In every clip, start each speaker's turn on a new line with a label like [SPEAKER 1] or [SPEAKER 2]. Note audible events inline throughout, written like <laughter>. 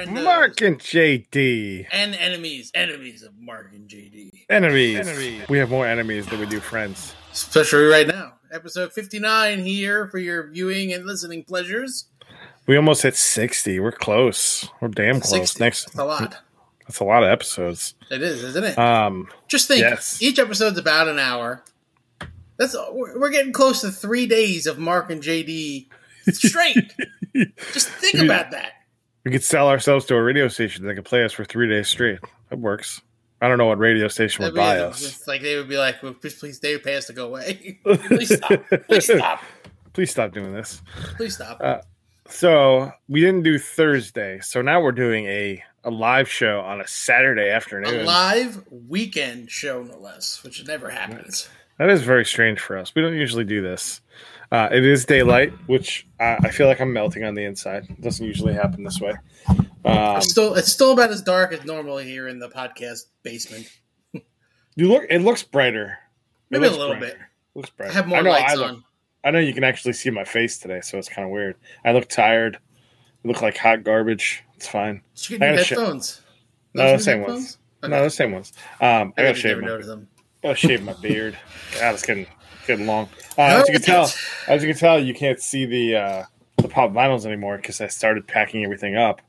[SPEAKER 1] Hello, friend.
[SPEAKER 2] Marc and JD.
[SPEAKER 1] And enemies. Enemies of Marc and JD.
[SPEAKER 2] Enemies. enemies. We have more enemies than we do friends.
[SPEAKER 1] Especially right now. Episode 59 here for your viewing and listening pleasures.
[SPEAKER 2] We almost hit 60. We're close. We're damn close.
[SPEAKER 1] 60.
[SPEAKER 2] Next.
[SPEAKER 1] That's a lot.
[SPEAKER 2] That's a lot of episodes.
[SPEAKER 1] It is, isn't it?
[SPEAKER 2] Um,
[SPEAKER 1] Just think
[SPEAKER 2] yes.
[SPEAKER 1] each episode's about an hour. That's we're we're getting close to three days of Marc and JD <laughs> straight. Just think about that.
[SPEAKER 2] We could sell ourselves to a radio station that could play us for three days straight. That works. I don't know what radio station would
[SPEAKER 1] That'd
[SPEAKER 2] buy us.
[SPEAKER 1] like they would be like, well, please, please, they would pay us to go away. <laughs> please stop. Please stop.
[SPEAKER 2] Please stop doing this.
[SPEAKER 1] Please stop.
[SPEAKER 2] Uh, So we didn't do Thursday, so now we're doing a a live show on a Saturday afternoon.
[SPEAKER 1] a live weekend show, no less, which never happens.
[SPEAKER 2] That is very strange for us. We don't usually do this. Uh, it is daylight, which I, I feel like I'm melting on the inside. It doesn't usually happen this way. Um,
[SPEAKER 1] It's still, it's still about as dark as normal here in the podcast basement.
[SPEAKER 2] you look. It looks brighter. It
[SPEAKER 1] Maybe a little
[SPEAKER 2] brighter.
[SPEAKER 1] bit.
[SPEAKER 2] Looks brighter.
[SPEAKER 1] I have more
[SPEAKER 2] I know
[SPEAKER 1] lights
[SPEAKER 2] I look,
[SPEAKER 1] on.
[SPEAKER 2] I know you can actually see my face today, so it's kind of weird. I look tired. I look like hot garbage. It's fine.
[SPEAKER 1] You get new
[SPEAKER 2] I gotta sh- No, the same
[SPEAKER 1] headphones?
[SPEAKER 2] ones.
[SPEAKER 1] Okay.
[SPEAKER 2] No, the same ones. Um, I
[SPEAKER 1] I
[SPEAKER 2] gotta shave my, gotta shave my beard. God, it's getting getting long. Uh, as you can tell, as you can tell, you can't see the uh, the pop vinyls anymore because I started packing everything up.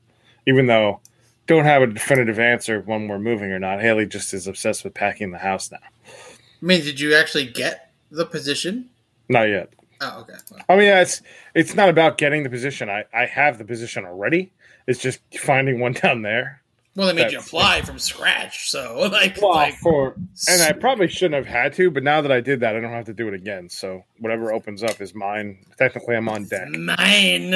[SPEAKER 2] Even though don't have a definitive answer when we're moving or not. Haley just is obsessed with packing the house now.
[SPEAKER 1] I mean, did you actually get the position?
[SPEAKER 2] Not yet.
[SPEAKER 1] Oh, okay. Well,
[SPEAKER 2] I mean, yeah, it's it's not about getting the position. I I have the position already. It's just finding one <laughs> down there.
[SPEAKER 1] Well, they made you
[SPEAKER 2] That's-
[SPEAKER 1] apply from scratch, so <laughs> like,
[SPEAKER 2] Well,
[SPEAKER 1] like
[SPEAKER 2] for and I probably shouldn't have had to, but now that I did that, I don't have to do it again. So whatever opens up is mine. Technically, I'm on deck.
[SPEAKER 1] mine.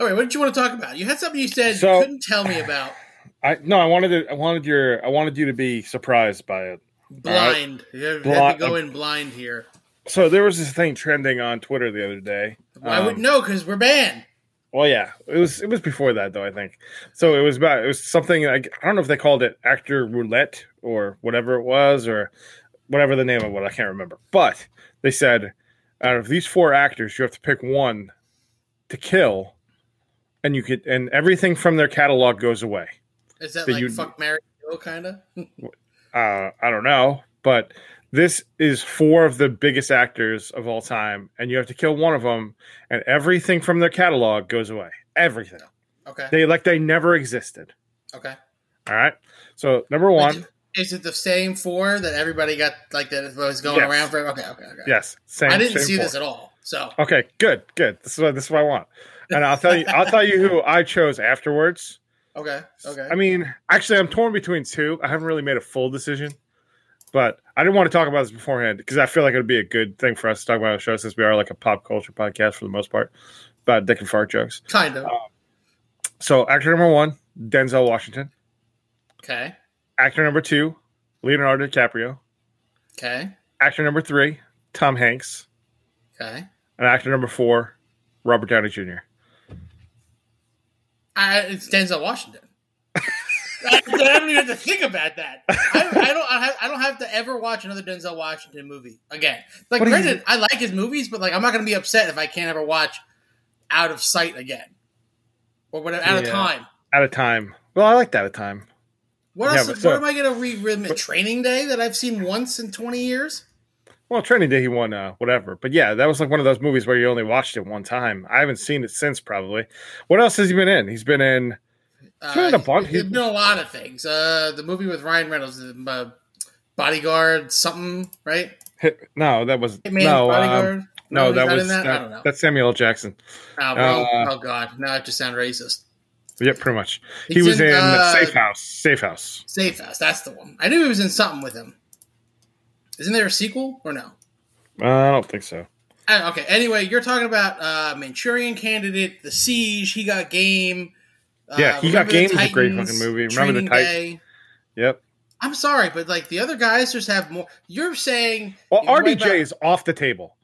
[SPEAKER 1] All right, what did you want to talk about? You had something you said
[SPEAKER 2] So-
[SPEAKER 1] you couldn't tell me about. <sighs>
[SPEAKER 2] I no, I wanted to. I wanted your. I wanted you to be surprised by it.
[SPEAKER 1] Blind. You have
[SPEAKER 2] Bli-
[SPEAKER 1] to go in blind here.
[SPEAKER 2] So there was this thing trending on Twitter the other day.
[SPEAKER 1] I would
[SPEAKER 2] Um,
[SPEAKER 1] know because we're banned.
[SPEAKER 2] Well, yeah, it was. It was before that though. I think. So it was about. It was something like I don't know if they called it actor roulette or whatever it was or whatever the name of it. I can't remember. But they said out of these four actors, you have to pick one to kill, and you could and everything from their catalog goes away.
[SPEAKER 1] Is that
[SPEAKER 2] that
[SPEAKER 1] like
[SPEAKER 2] you-
[SPEAKER 1] fuck Mary Kill kind of? <laughs>
[SPEAKER 2] uh, I don't know, but this is four of the biggest actors of all time, and you have to kill one of them, and everything from their catalog goes away. Everything.
[SPEAKER 1] Okay.
[SPEAKER 2] They like they never existed.
[SPEAKER 1] Okay.
[SPEAKER 2] All right. So number one,
[SPEAKER 1] Is it the same four that everybody got like that was going
[SPEAKER 2] Yes.
[SPEAKER 1] around for? Okay. Okay. Okay.
[SPEAKER 2] yes, same.
[SPEAKER 1] I didn't
[SPEAKER 2] same
[SPEAKER 1] see
[SPEAKER 2] four.
[SPEAKER 1] this at all. So
[SPEAKER 2] Okay, good, good. This is what this is what I want, and I'll tell you. I'll tell you who I chose afterwards. <laughs>
[SPEAKER 1] okay. Okay.
[SPEAKER 2] I mean, actually, I'm torn between two. I haven't really made a full decision, but I didn't want to talk about this beforehand because I feel like it would be a good thing for us to talk about on the show since we are like a pop culture podcast for the most part about dick and fart jokes.
[SPEAKER 1] kind of.
[SPEAKER 2] Um, so, actor number one, Denzel Washington.
[SPEAKER 1] Okay.
[SPEAKER 2] Actor number two, Leonardo DiCaprio.
[SPEAKER 1] Okay.
[SPEAKER 2] Actor number three, Tom Hanks.
[SPEAKER 1] Okay.
[SPEAKER 2] And actor number four, Robert Downey Jr.
[SPEAKER 1] I, uh, it's Denzel Washington. I, don't even have to think about that. I, I don't. I, have, I don't have to ever watch another Denzel Washington movie again. Like,
[SPEAKER 2] What
[SPEAKER 1] granted, I like his movies, but like, I'm not going to be upset if I can't ever watch Out of Sight again, or whatever. Out of time.
[SPEAKER 2] At a time. Well, I like that at a time.
[SPEAKER 1] What
[SPEAKER 2] Yeah,
[SPEAKER 1] else?
[SPEAKER 2] but
[SPEAKER 1] what am I going to re Training Day that I've seen once in 20 years.
[SPEAKER 2] Well, Training Day, he won uh, whatever. But yeah, that was like one of those movies where you only watched it one time. I haven't seen it since probably. What else has he been in? He's been in.
[SPEAKER 1] Uh,
[SPEAKER 2] been in a bunch.
[SPEAKER 1] There's been a lot of things. Uh, the movie with Ryan Reynolds, uh, Bodyguard, something, right?
[SPEAKER 2] No, that was
[SPEAKER 1] Hitman,
[SPEAKER 2] no, um, no, that was
[SPEAKER 1] in that? I don't know.
[SPEAKER 2] that's Samuel L. Jackson.
[SPEAKER 1] Oh, bro.
[SPEAKER 2] uh,
[SPEAKER 1] oh God! Now I just to sound racist.
[SPEAKER 2] Yeah, pretty much. he was in,
[SPEAKER 1] uh,
[SPEAKER 2] Safe House. Safe House.
[SPEAKER 1] Safe House. That's the one. I knew he was in something with him. Isn't there a sequel or no?
[SPEAKER 2] Uh, I don't think so.
[SPEAKER 1] Uh, okay. Anyway, you're talking about uh, Manchurian Candidate, The Siege. He got game. Uh,
[SPEAKER 2] Yeah, He Got
[SPEAKER 1] Remember the
[SPEAKER 2] Game is a great fucking movie. Remember the Titans? Yep.
[SPEAKER 1] I'm sorry, but like the other guys just have more. You're saying
[SPEAKER 2] Well,
[SPEAKER 1] you
[SPEAKER 2] RDJ
[SPEAKER 1] out-
[SPEAKER 2] is off the table.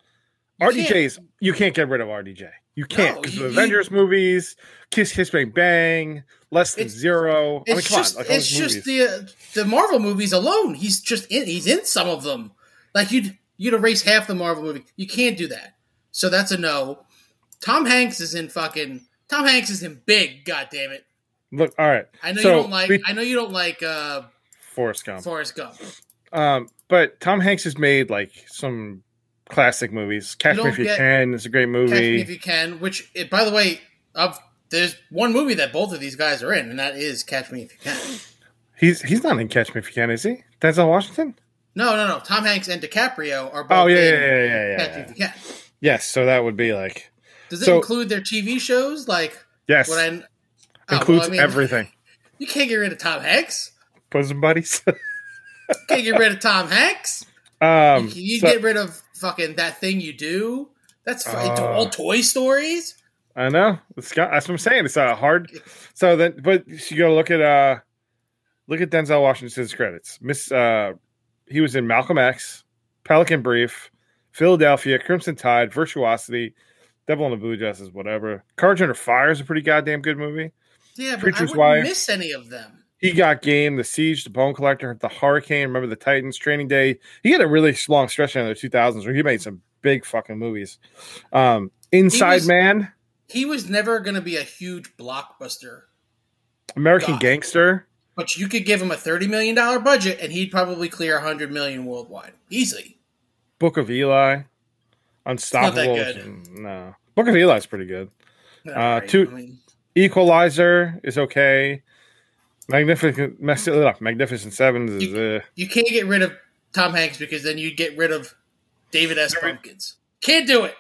[SPEAKER 1] You
[SPEAKER 2] RDJ
[SPEAKER 1] can't-
[SPEAKER 2] is you can't get rid of RDJ. You can't
[SPEAKER 1] No,
[SPEAKER 2] because
[SPEAKER 1] you-
[SPEAKER 2] of
[SPEAKER 1] you-
[SPEAKER 2] Avengers movies, Kiss Kiss Bang Bang, Less Than
[SPEAKER 1] It's-
[SPEAKER 2] Zero. I mean,
[SPEAKER 1] It's just
[SPEAKER 2] on, like
[SPEAKER 1] it's just the uh, the Marvel movies alone. He's just in. He's in some of them. Like you'd you'd erase half the Marvel movie. You can't do that. So that's a no. Tom Hanks is in fucking. Tom Hanks is in Big. God damn it!
[SPEAKER 2] Look, all right.
[SPEAKER 1] I know
[SPEAKER 2] So,
[SPEAKER 1] you don't like.
[SPEAKER 2] we-
[SPEAKER 1] I know you don't like uh,
[SPEAKER 2] Forrest Gump.
[SPEAKER 1] Forrest Gump.
[SPEAKER 2] Um, but Tom Hanks has made like some classic movies. Catch Me If You Can is a great movie.
[SPEAKER 1] Catch Me. If You Can. Which, it, by the way, of there's one movie that both of these guys are in, and that is Catch Me If You Can.
[SPEAKER 2] He's he's not in Catch Me If You Can, is he? Denzel Washington?
[SPEAKER 1] No, no, no. Tom Hanks and DiCaprio are both.
[SPEAKER 2] Oh yeah,
[SPEAKER 1] in
[SPEAKER 2] yeah, yeah, yeah, yeah,
[SPEAKER 1] Catch Me. If You Can.
[SPEAKER 2] Yes, so that would be like
[SPEAKER 1] Does it
[SPEAKER 2] So-
[SPEAKER 1] include their TV shows? Like
[SPEAKER 2] yes,
[SPEAKER 1] what I oh, well,
[SPEAKER 2] includes
[SPEAKER 1] I mean,
[SPEAKER 2] everything. <laughs>
[SPEAKER 1] You can't get rid of Tom Hanks.
[SPEAKER 2] Bosom buddies. <laughs>
[SPEAKER 1] Can't get rid of Tom Hanks.
[SPEAKER 2] um,
[SPEAKER 1] you you
[SPEAKER 2] so-
[SPEAKER 1] get rid of fucking that thing you do. That's
[SPEAKER 2] Uh.
[SPEAKER 1] all Toy Stories.
[SPEAKER 2] I know. It's got, that's what I'm saying. It's uh, hard. So then, but you go look at uh, look at Denzel Washington's credits. Miss, uh, he was in Malcolm X, Pelican Brief, Philadelphia, Crimson Tide, Virtuosity, Devil in the Blue Dresses, whatever. Courage Under Fire is a pretty goddamn good movie.
[SPEAKER 1] Yeah, but I
[SPEAKER 2] Preacher's
[SPEAKER 1] wouldn't
[SPEAKER 2] Wife.
[SPEAKER 1] miss any of them.
[SPEAKER 2] He got game, The Siege, The Bone Collector, The Hurricane. Remember the Titans, Training Day. He had a really long stretch in the 2000s where he made some big fucking movies. Um, Inside
[SPEAKER 1] was-
[SPEAKER 2] Man,
[SPEAKER 1] He was never going to be a huge blockbuster,
[SPEAKER 2] American
[SPEAKER 1] God.
[SPEAKER 2] Gangster.
[SPEAKER 1] but you could give him a thirty million dollar budget, and he'd probably clear a hundred million worldwide easily.
[SPEAKER 2] Book of Eli, Unstoppable.
[SPEAKER 1] good.
[SPEAKER 2] No, Book of Eli is pretty good.
[SPEAKER 1] Alright,
[SPEAKER 2] two-
[SPEAKER 1] I mean,
[SPEAKER 2] Equalizer is okay. Magnificent, Mas- ugh, Magnificent Sevens is. Uh,
[SPEAKER 1] you can't get rid of Tom Hanks because then you'd get rid of David S. Pumpkins. Can't do it.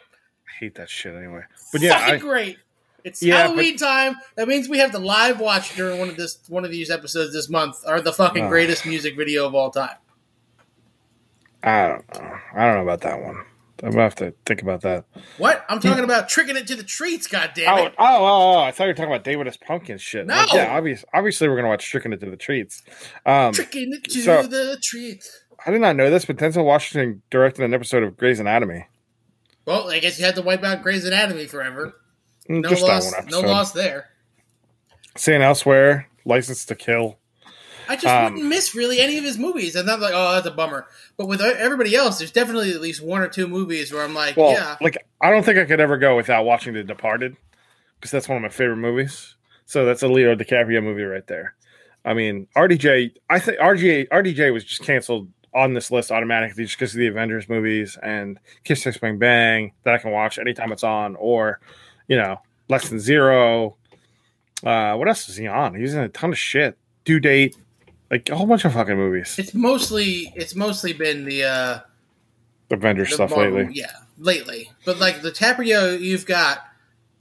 [SPEAKER 2] I hate that shit anyway. But yeah,
[SPEAKER 1] fucking
[SPEAKER 2] I,
[SPEAKER 1] great. It's
[SPEAKER 2] Yeah,
[SPEAKER 1] Halloween time. That means we have to live watch during one of this one of these episodes this month. Are the fucking
[SPEAKER 2] Oh.
[SPEAKER 1] greatest music video of all time.
[SPEAKER 2] I don't know. I don't know about that one. I'm gonna have to think about that.
[SPEAKER 1] What? I'm talking about tricking it to the treats. God damn
[SPEAKER 2] Oh,
[SPEAKER 1] it!
[SPEAKER 2] oh, oh, oh, I thought you were talking about David S. Pumpkin shit.
[SPEAKER 1] No.
[SPEAKER 2] Like, yeah, obvious, obviously we're gonna watch Stricken It to the Treats. Um,
[SPEAKER 1] Tricking it to
[SPEAKER 2] so-
[SPEAKER 1] the treats.
[SPEAKER 2] I did not know this, but Denzel Washington directed an episode of Grey's Anatomy.
[SPEAKER 1] Well, I guess you had to wipe out Grey's Anatomy forever.
[SPEAKER 2] Mm,
[SPEAKER 1] No
[SPEAKER 2] Just
[SPEAKER 1] loss. No loss there.
[SPEAKER 2] Saying elsewhere, License to Kill.
[SPEAKER 1] I just
[SPEAKER 2] Um,
[SPEAKER 1] wouldn't miss really any of his movies. And I'm like, oh, that's a bummer. But with everybody else, there's definitely at least one or two movies where I'm like,
[SPEAKER 2] Well,
[SPEAKER 1] yeah,
[SPEAKER 2] like I don't think I could ever go without watching The Departed because that's one of my favorite movies. So that's a Leo DiCaprio movie right there. I mean, RDJ. I think RDJ RDJ was just canceled on this list automatically just because of the Avengers movies and Kiss Kiss Bang Bang that I can watch anytime it's on, or you know, Less Than Zero. Uh, what else is he on? He's in a ton of shit. Due Date, like a whole bunch of fucking movies.
[SPEAKER 1] it's mostly it's mostly been the uh
[SPEAKER 2] Avengers
[SPEAKER 1] the
[SPEAKER 2] stuff
[SPEAKER 1] Marvel-
[SPEAKER 2] lately.
[SPEAKER 1] Yeah, lately. But like the DiCaprio, you've got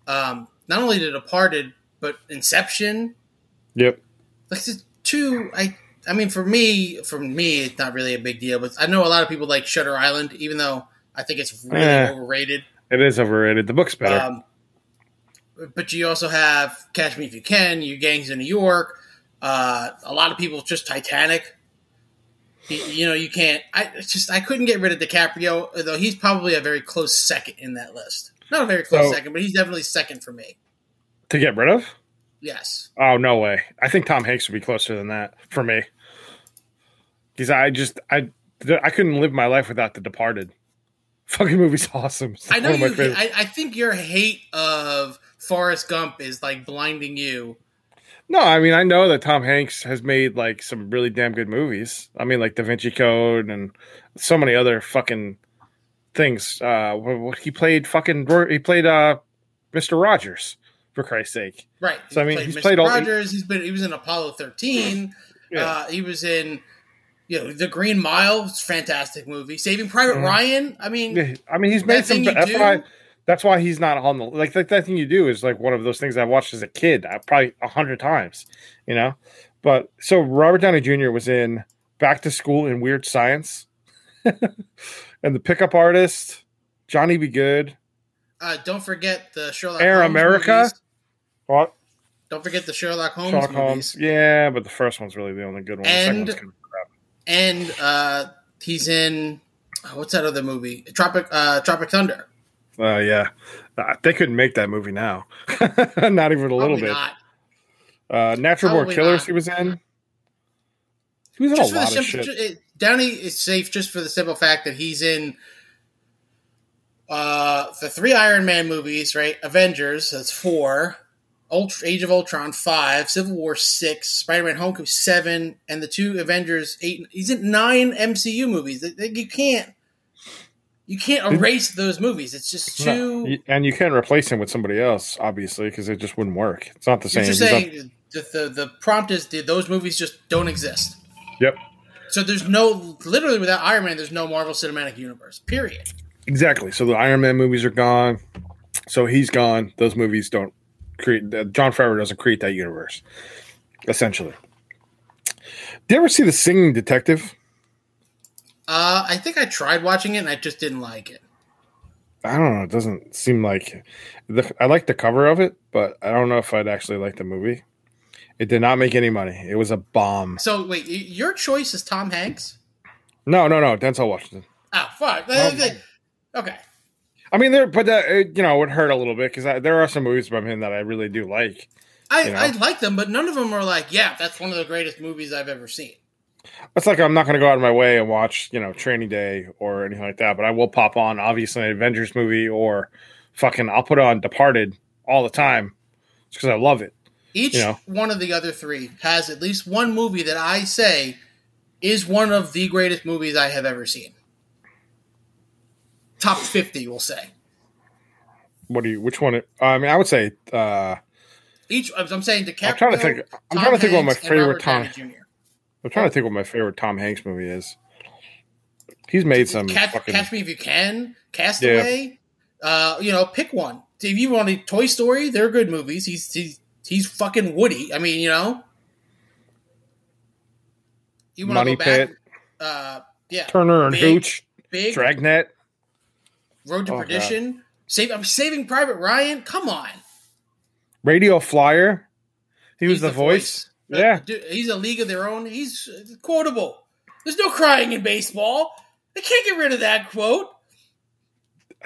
[SPEAKER 1] um not only The Departed, but Inception.
[SPEAKER 2] Yep.
[SPEAKER 1] Like the two, I I mean, for me, for me, it's not really a big deal. But I know a lot of people like Shutter Island, even though I think it's really
[SPEAKER 2] Eh.
[SPEAKER 1] overrated.
[SPEAKER 2] It is overrated. The book's better.
[SPEAKER 1] Um, but you also have Catch Me If You Can, You Gangs in New York. Uh, a lot of people just Titanic. You, you know, you can't. I just I couldn't get rid of DiCaprio, though he's probably a very close second in that list. Not a very close
[SPEAKER 2] So-
[SPEAKER 1] second, but he's definitely second for me.
[SPEAKER 2] to get rid of?
[SPEAKER 1] Yes.
[SPEAKER 2] Oh no way! I think Tom Hanks would be closer than that for me. Because I just I I couldn't live my life without The Departed. <laughs> Fucking movie's awesome. It's
[SPEAKER 1] I know
[SPEAKER 2] one of my
[SPEAKER 1] you. I, I think your hate of Forrest Gump is like blinding you.
[SPEAKER 2] No, I mean I know that Tom Hanks has made like some really damn good movies. I mean like Da Vinci Code and so many other fucking things. Uh, he played fucking he played uh Mister Rogers for Christ's sake.
[SPEAKER 1] Right.
[SPEAKER 2] So, I mean,
[SPEAKER 1] played
[SPEAKER 2] he's
[SPEAKER 1] Mr.
[SPEAKER 2] played all-
[SPEAKER 1] Rogers. He's been. He was in Apollo thirteen.
[SPEAKER 2] Yeah.
[SPEAKER 1] Uh, he was in, you know, The Green Mile. It's fantastic movie. Saving Private
[SPEAKER 2] Mhm.
[SPEAKER 1] Ryan. I mean,
[SPEAKER 2] I mean, he's made some. That's why. He's not on the like that, that thing you do is like one of those things I watched as a kid, uh, probably a hundred times, you know. But so Robert Downey Jr. was in Back to School in Weird Science, <laughs> and the Pickup Artist, Johnny Be Good.
[SPEAKER 1] uh, don't forget the Sherlock
[SPEAKER 2] Air
[SPEAKER 1] Holmes
[SPEAKER 2] America?
[SPEAKER 1] movies.
[SPEAKER 2] What?
[SPEAKER 1] Don't forget the Sherlock Holmes
[SPEAKER 2] Sherlock
[SPEAKER 1] movies.
[SPEAKER 2] Holmes. Yeah, but the first one's really the only good one.
[SPEAKER 1] And-
[SPEAKER 2] one's kind of crap.
[SPEAKER 1] And uh, he's in oh, what's that other movie? Tropic uh, Tropic Thunder.
[SPEAKER 2] Uh, yeah, they couldn't make that movie now. <laughs> not even a little bit.
[SPEAKER 1] not.
[SPEAKER 2] Uh, Natural Born Killers.
[SPEAKER 1] not.
[SPEAKER 2] He was in. He was in
[SPEAKER 1] Just
[SPEAKER 2] a lot of shit.
[SPEAKER 1] ju- it, Downey is safe just for the simple fact that he's in uh, the three Iron Man movies, right? Avengers. That's four. Ult- Age of Ultron five, Civil War six, Spider Man Homecoming seven, and the two Avengers eight. He's in nine MCU movies. You can't, you can't erase those movies. It's just
[SPEAKER 2] No,
[SPEAKER 1] too.
[SPEAKER 2] y- and you can't replace him with somebody else, obviously, because it just wouldn't work. It's not the same.
[SPEAKER 1] You're
[SPEAKER 2] He's not-
[SPEAKER 1] saying the the prompt is that those movies just don't exist.
[SPEAKER 2] yep,
[SPEAKER 1] So there's no literally without Iron Man, there's no Marvel Cinematic Universe. Period.
[SPEAKER 2] exactly. So the Iron Man movies are gone. So he's gone. Those movies don't create. uh, Jon Favreau doesn't create that universe. Essentially. Did you ever see the Singing Detective?
[SPEAKER 1] Uh, I think I tried watching it and I just didn't like it.
[SPEAKER 2] I don't know. It doesn't seem like the, I like the cover of it, but I don't know if I'd actually like the movie. It did not make any money. It was a bomb.
[SPEAKER 1] So wait, your choice is Tom Hanks.
[SPEAKER 2] No, no, no. Denzel Washington.
[SPEAKER 1] Oh, fuck.
[SPEAKER 2] Um,
[SPEAKER 1] Okay.
[SPEAKER 2] I mean, there, but that it, you know, it would hurt a little bit because there are some movies from him that I really do like.
[SPEAKER 1] I,
[SPEAKER 2] you know.
[SPEAKER 1] I like them, but none of them are like, yeah, that's one of the greatest movies I've ever seen.
[SPEAKER 2] It's like I'm not going to go out of my way and watch, you know, Training Day or anything like that, but I will pop on obviously an Avengers movie or fucking I'll put on Departed all the time because I love it.
[SPEAKER 1] Each
[SPEAKER 2] You know.
[SPEAKER 1] one of the other three has at least one movie that I say is one of the greatest movies I have ever seen. Top 50, we'll say.
[SPEAKER 2] What do you? Which one? I mean, I would say uh
[SPEAKER 1] Each, I'm saying DiCaprio.
[SPEAKER 2] I'm trying to think. I'm
[SPEAKER 1] Tom
[SPEAKER 2] trying to think what my favorite Tom.
[SPEAKER 1] Jr.
[SPEAKER 2] I'm trying to think what my favorite Tom Hanks movie is. He's made some
[SPEAKER 1] Catch,
[SPEAKER 2] fucking.
[SPEAKER 1] Catch Me If You Can, Castaway. Uh, you know, pick one. If you want a Toy Story, they're good movies. He's he's he's fucking Woody. I mean, you know. You want to
[SPEAKER 2] Money
[SPEAKER 1] go back?
[SPEAKER 2] Pit,
[SPEAKER 1] Uh, yeah,
[SPEAKER 2] Turner and
[SPEAKER 1] Big,
[SPEAKER 2] Hooch,
[SPEAKER 1] big
[SPEAKER 2] Dragnet.
[SPEAKER 1] Road to
[SPEAKER 2] Oh, God.
[SPEAKER 1] Perdition. Save, I'm saving Private Ryan. Come on,
[SPEAKER 2] Radio Flyer. He was
[SPEAKER 1] He's
[SPEAKER 2] the, voice.
[SPEAKER 1] Uh,
[SPEAKER 2] Yeah.
[SPEAKER 1] dude, he's a league of their own. He's quotable. There's no crying in baseball. They can't get rid of that quote.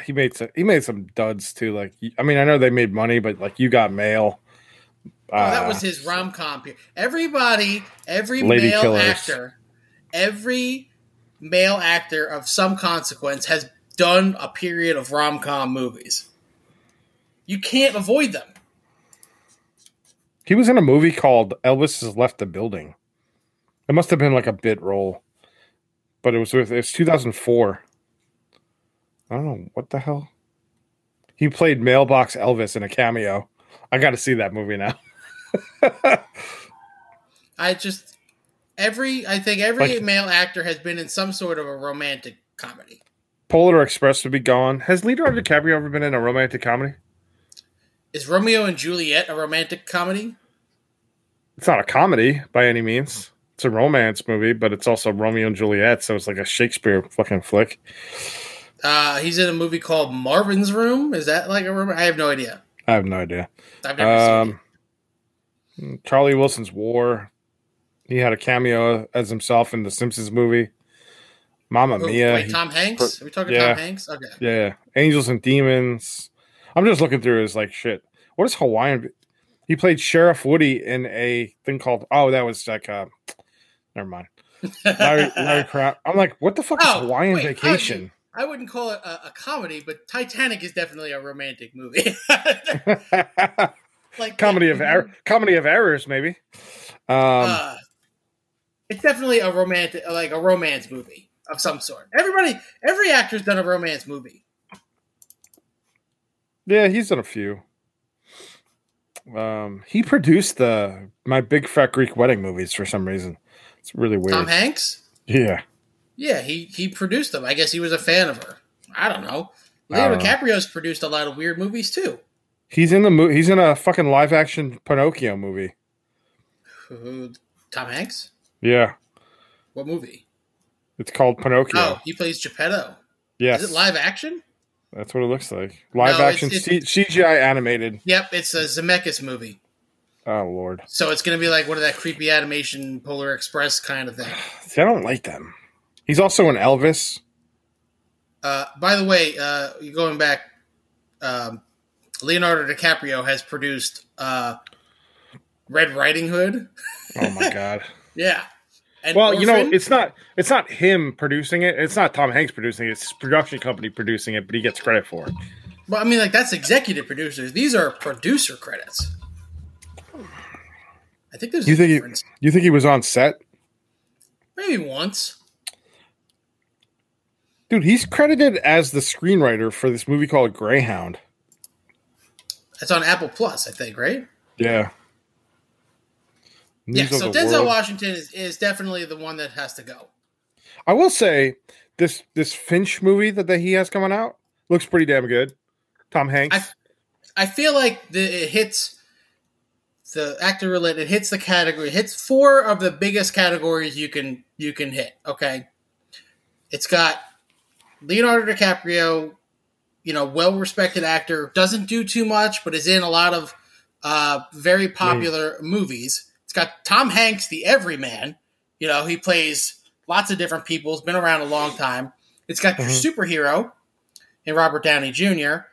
[SPEAKER 2] He made some. He made some duds too. Like I mean, I know they made money, but like you got mail.
[SPEAKER 1] Oh, that
[SPEAKER 2] Uh,
[SPEAKER 1] was his rom com. Everybody, every
[SPEAKER 2] Lady
[SPEAKER 1] male
[SPEAKER 2] Killers.
[SPEAKER 1] actor, every male actor of some consequence has done a period of rom com movies. You can't avoid them.
[SPEAKER 2] He was in a movie called Elvis has left the building. It must have been like a bit role, but it was with it's 2004. I don't know what the hell. He played Mailbox Elvis in a cameo. I got to see that movie now. <laughs>
[SPEAKER 1] I just every I think every
[SPEAKER 2] Like-
[SPEAKER 1] male actor has been in some sort of a romantic comedy.
[SPEAKER 2] Polar Express would be gone. Has Leonardo DiCaprio ever been in a romantic comedy?
[SPEAKER 1] Is Romeo and Juliet a romantic comedy?
[SPEAKER 2] It's not a comedy by any means. It's a romance movie, but it's also Romeo and Juliet, so it's like a Shakespeare fucking flick.
[SPEAKER 1] Uh, he's in a movie called Marvin's Room. Is that like a rom- I have no idea.
[SPEAKER 2] I have no idea.
[SPEAKER 1] I've never seen it.
[SPEAKER 2] Um, Charlie Wilson's War. He had a cameo as himself in the Simpsons movie. Mamma Mia.
[SPEAKER 1] wait, Tom Hanks? Are we talking
[SPEAKER 2] yeah.
[SPEAKER 1] Tom Hanks? Okay.
[SPEAKER 2] yeah, Angels and Demons. I'm just looking through his like shit. What is Hawaiian? He played Sheriff Woody in a thing called. Oh, that was like. Uh, never mind. Larry, <laughs> Larry Crap. I'm like, what the fuck is
[SPEAKER 1] Oh,
[SPEAKER 2] Hawaiian
[SPEAKER 1] wait,
[SPEAKER 2] Vacation?
[SPEAKER 1] I wouldn't call it a, a comedy, but Titanic is definitely a romantic movie. <laughs> like
[SPEAKER 2] comedy of er- comedy of errors, maybe. Um,
[SPEAKER 1] uh, it's definitely a romantic, like a romance movie of some sort. Everybody, every actor's done a romance movie.
[SPEAKER 2] Yeah, he's done a few. Um, he produced the my big fat Greek wedding movies for some reason. It's really weird.
[SPEAKER 1] Tom Hanks,
[SPEAKER 2] yeah,
[SPEAKER 1] yeah, he he produced them. I guess he was a fan of her. I don't know. Leo
[SPEAKER 2] don't know.
[SPEAKER 1] DiCaprio's produced a lot of weird movies too.
[SPEAKER 2] he's in the mo- he's in a fucking live action Pinocchio movie.
[SPEAKER 1] Who- Tom Hanks?
[SPEAKER 2] Yeah,
[SPEAKER 1] What movie?
[SPEAKER 2] it's called Pinocchio.
[SPEAKER 1] Oh, he plays Geppetto.
[SPEAKER 2] yes,
[SPEAKER 1] Is it live action?
[SPEAKER 2] That's what it looks like. Live
[SPEAKER 1] No,
[SPEAKER 2] action
[SPEAKER 1] it's-
[SPEAKER 2] C- CGI animated.
[SPEAKER 1] Yep, it's a Zemeckis movie.
[SPEAKER 2] Oh lord,
[SPEAKER 1] So it's going to be like one of that creepy animation Polar Express kind of thing. <sighs>
[SPEAKER 2] see, I don't like them. He's also an Elvis.
[SPEAKER 1] Uh, by the way, uh, going back, um, Leonardo DiCaprio has produced uh, Red Riding Hood.
[SPEAKER 2] Oh my <laughs> god.
[SPEAKER 1] Yeah. And
[SPEAKER 2] Well, you know, it's not it's not him producing it. It's not Tom Hanks producing it. It's his production company producing it, but he gets credit for it.
[SPEAKER 1] Well, I mean, like that's executive producers. These are producer credits. I think there's
[SPEAKER 2] You
[SPEAKER 1] a
[SPEAKER 2] think he- You think he was on set?
[SPEAKER 1] Maybe once.
[SPEAKER 2] Dude, he's credited as the screenwriter for this movie called Greyhound.
[SPEAKER 1] It's on Apple Plus, I think, right?
[SPEAKER 2] Yeah.
[SPEAKER 1] Yeah. So Denzel
[SPEAKER 2] World.
[SPEAKER 1] Washington is, is definitely the one that has to go.
[SPEAKER 2] I will say this this Finch movie that, that he has coming out looks pretty damn good. Tom Hanks.
[SPEAKER 1] I I feel like the, it hits the actor related. It hits the category. It hits four of the biggest categories you can you can hit. Okay, it's got Leonardo DiCaprio, you know, well respected actor, doesn't do too much, but is in a lot of uh, very popular movies. It's got Tom Hanks, the everyman. You know, he plays lots of different people. Has been around a long time. It's got your superhero in Robert Downey Jr.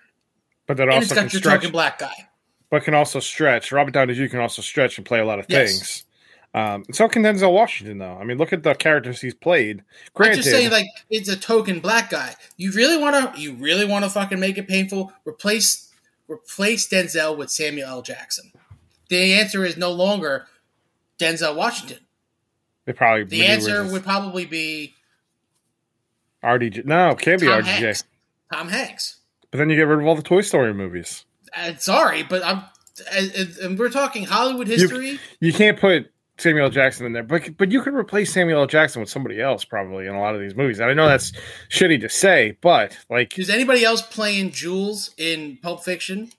[SPEAKER 2] but that
[SPEAKER 1] And it's
[SPEAKER 2] also
[SPEAKER 1] got
[SPEAKER 2] can
[SPEAKER 1] your
[SPEAKER 2] stretch,
[SPEAKER 1] token black guy.
[SPEAKER 2] but can also stretch. Robert Downey Jr. can also stretch and play a lot of
[SPEAKER 1] Yes.
[SPEAKER 2] things. Um, so can Denzel Washington, though. I mean, look at the characters he's played.
[SPEAKER 1] I'm just saying, like it's a token black guy. You really want to? You really want to fucking make it painful? Replace replace Denzel with Samuel L. Jackson. The answer is no longer Denzel Washington.
[SPEAKER 2] they probably
[SPEAKER 1] The answer would probably be
[SPEAKER 2] RDJ. No, it can't be
[SPEAKER 1] Tom
[SPEAKER 2] RDJ.
[SPEAKER 1] Hanks. Tom Hanks.
[SPEAKER 2] But then you get rid of all the Toy Story movies.
[SPEAKER 1] Uh, sorry, but I'm. And and we're talking Hollywood history.
[SPEAKER 2] You can't put Samuel Jackson in there, but but you could replace Samuel L. Jackson with somebody else probably in a lot of these movies. And I know that's shitty to say, but like
[SPEAKER 1] Is anybody else playing Jules in Pulp Fiction?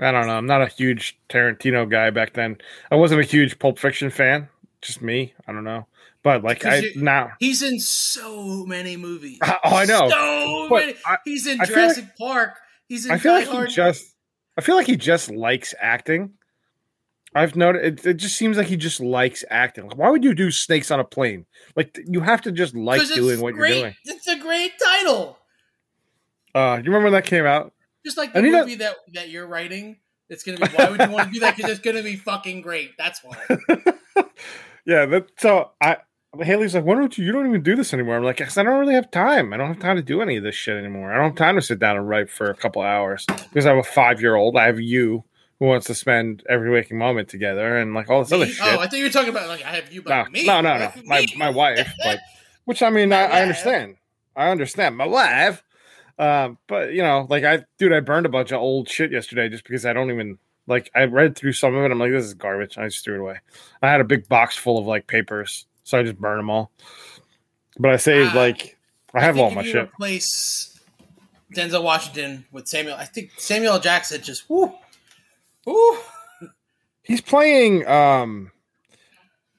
[SPEAKER 2] I don't know. I'm not a huge Tarantino guy back then. I wasn't a huge Pulp Fiction fan. Just me. I don't know. But like I
[SPEAKER 1] Because
[SPEAKER 2] now,
[SPEAKER 1] He's in so many movies. <laughs>
[SPEAKER 2] oh, I know.
[SPEAKER 1] So
[SPEAKER 2] But
[SPEAKER 1] many.
[SPEAKER 2] I-
[SPEAKER 1] He's in
[SPEAKER 2] I
[SPEAKER 1] Jurassic Park. He's in
[SPEAKER 2] I feel
[SPEAKER 1] Die
[SPEAKER 2] like he just. I feel like he just likes acting. I've noticed it, it just seems like he just likes acting. Like, why would you do snakes on a plane? Like you have to just like doing what
[SPEAKER 1] great.
[SPEAKER 2] you're doing.
[SPEAKER 1] It's a great title.
[SPEAKER 2] Uh, you remember when that came out?
[SPEAKER 1] Just like the
[SPEAKER 2] And he does-
[SPEAKER 1] movie that that you're writing. It's gonna be. Why would you want to do that? Because it's gonna be fucking great. That's why. <laughs>
[SPEAKER 2] Yeah, that so I Haley's like, why don't you you don't even do this anymore? I'm like, "Cause I don't really have time. I don't have time to do any of this shit anymore. I don't have time to sit down and write for a couple hours because I have a five year old. I have you who wants to spend every waking moment together and like all this other
[SPEAKER 1] oh,
[SPEAKER 2] shit.
[SPEAKER 1] Oh, I thought you were talking about like I have you,
[SPEAKER 2] no,
[SPEAKER 1] but me.
[SPEAKER 2] no, no, no. <laughs> My my wife, like, which I mean, I, I understand. I understand my wife. Um, but you know, like I, dude, I burned a bunch of old shit yesterday just because I don't even like. I read through some of it. I'm like, this is garbage. I just threw it away. I had a big box full of like papers, so I just burned them all. But I saved
[SPEAKER 1] Ah,
[SPEAKER 2] like I have
[SPEAKER 1] think
[SPEAKER 2] all my shit.
[SPEAKER 1] Replace Denzel Washington with Samuel. I think Samuel Jackson just whoo, whoo.
[SPEAKER 2] He's playing. um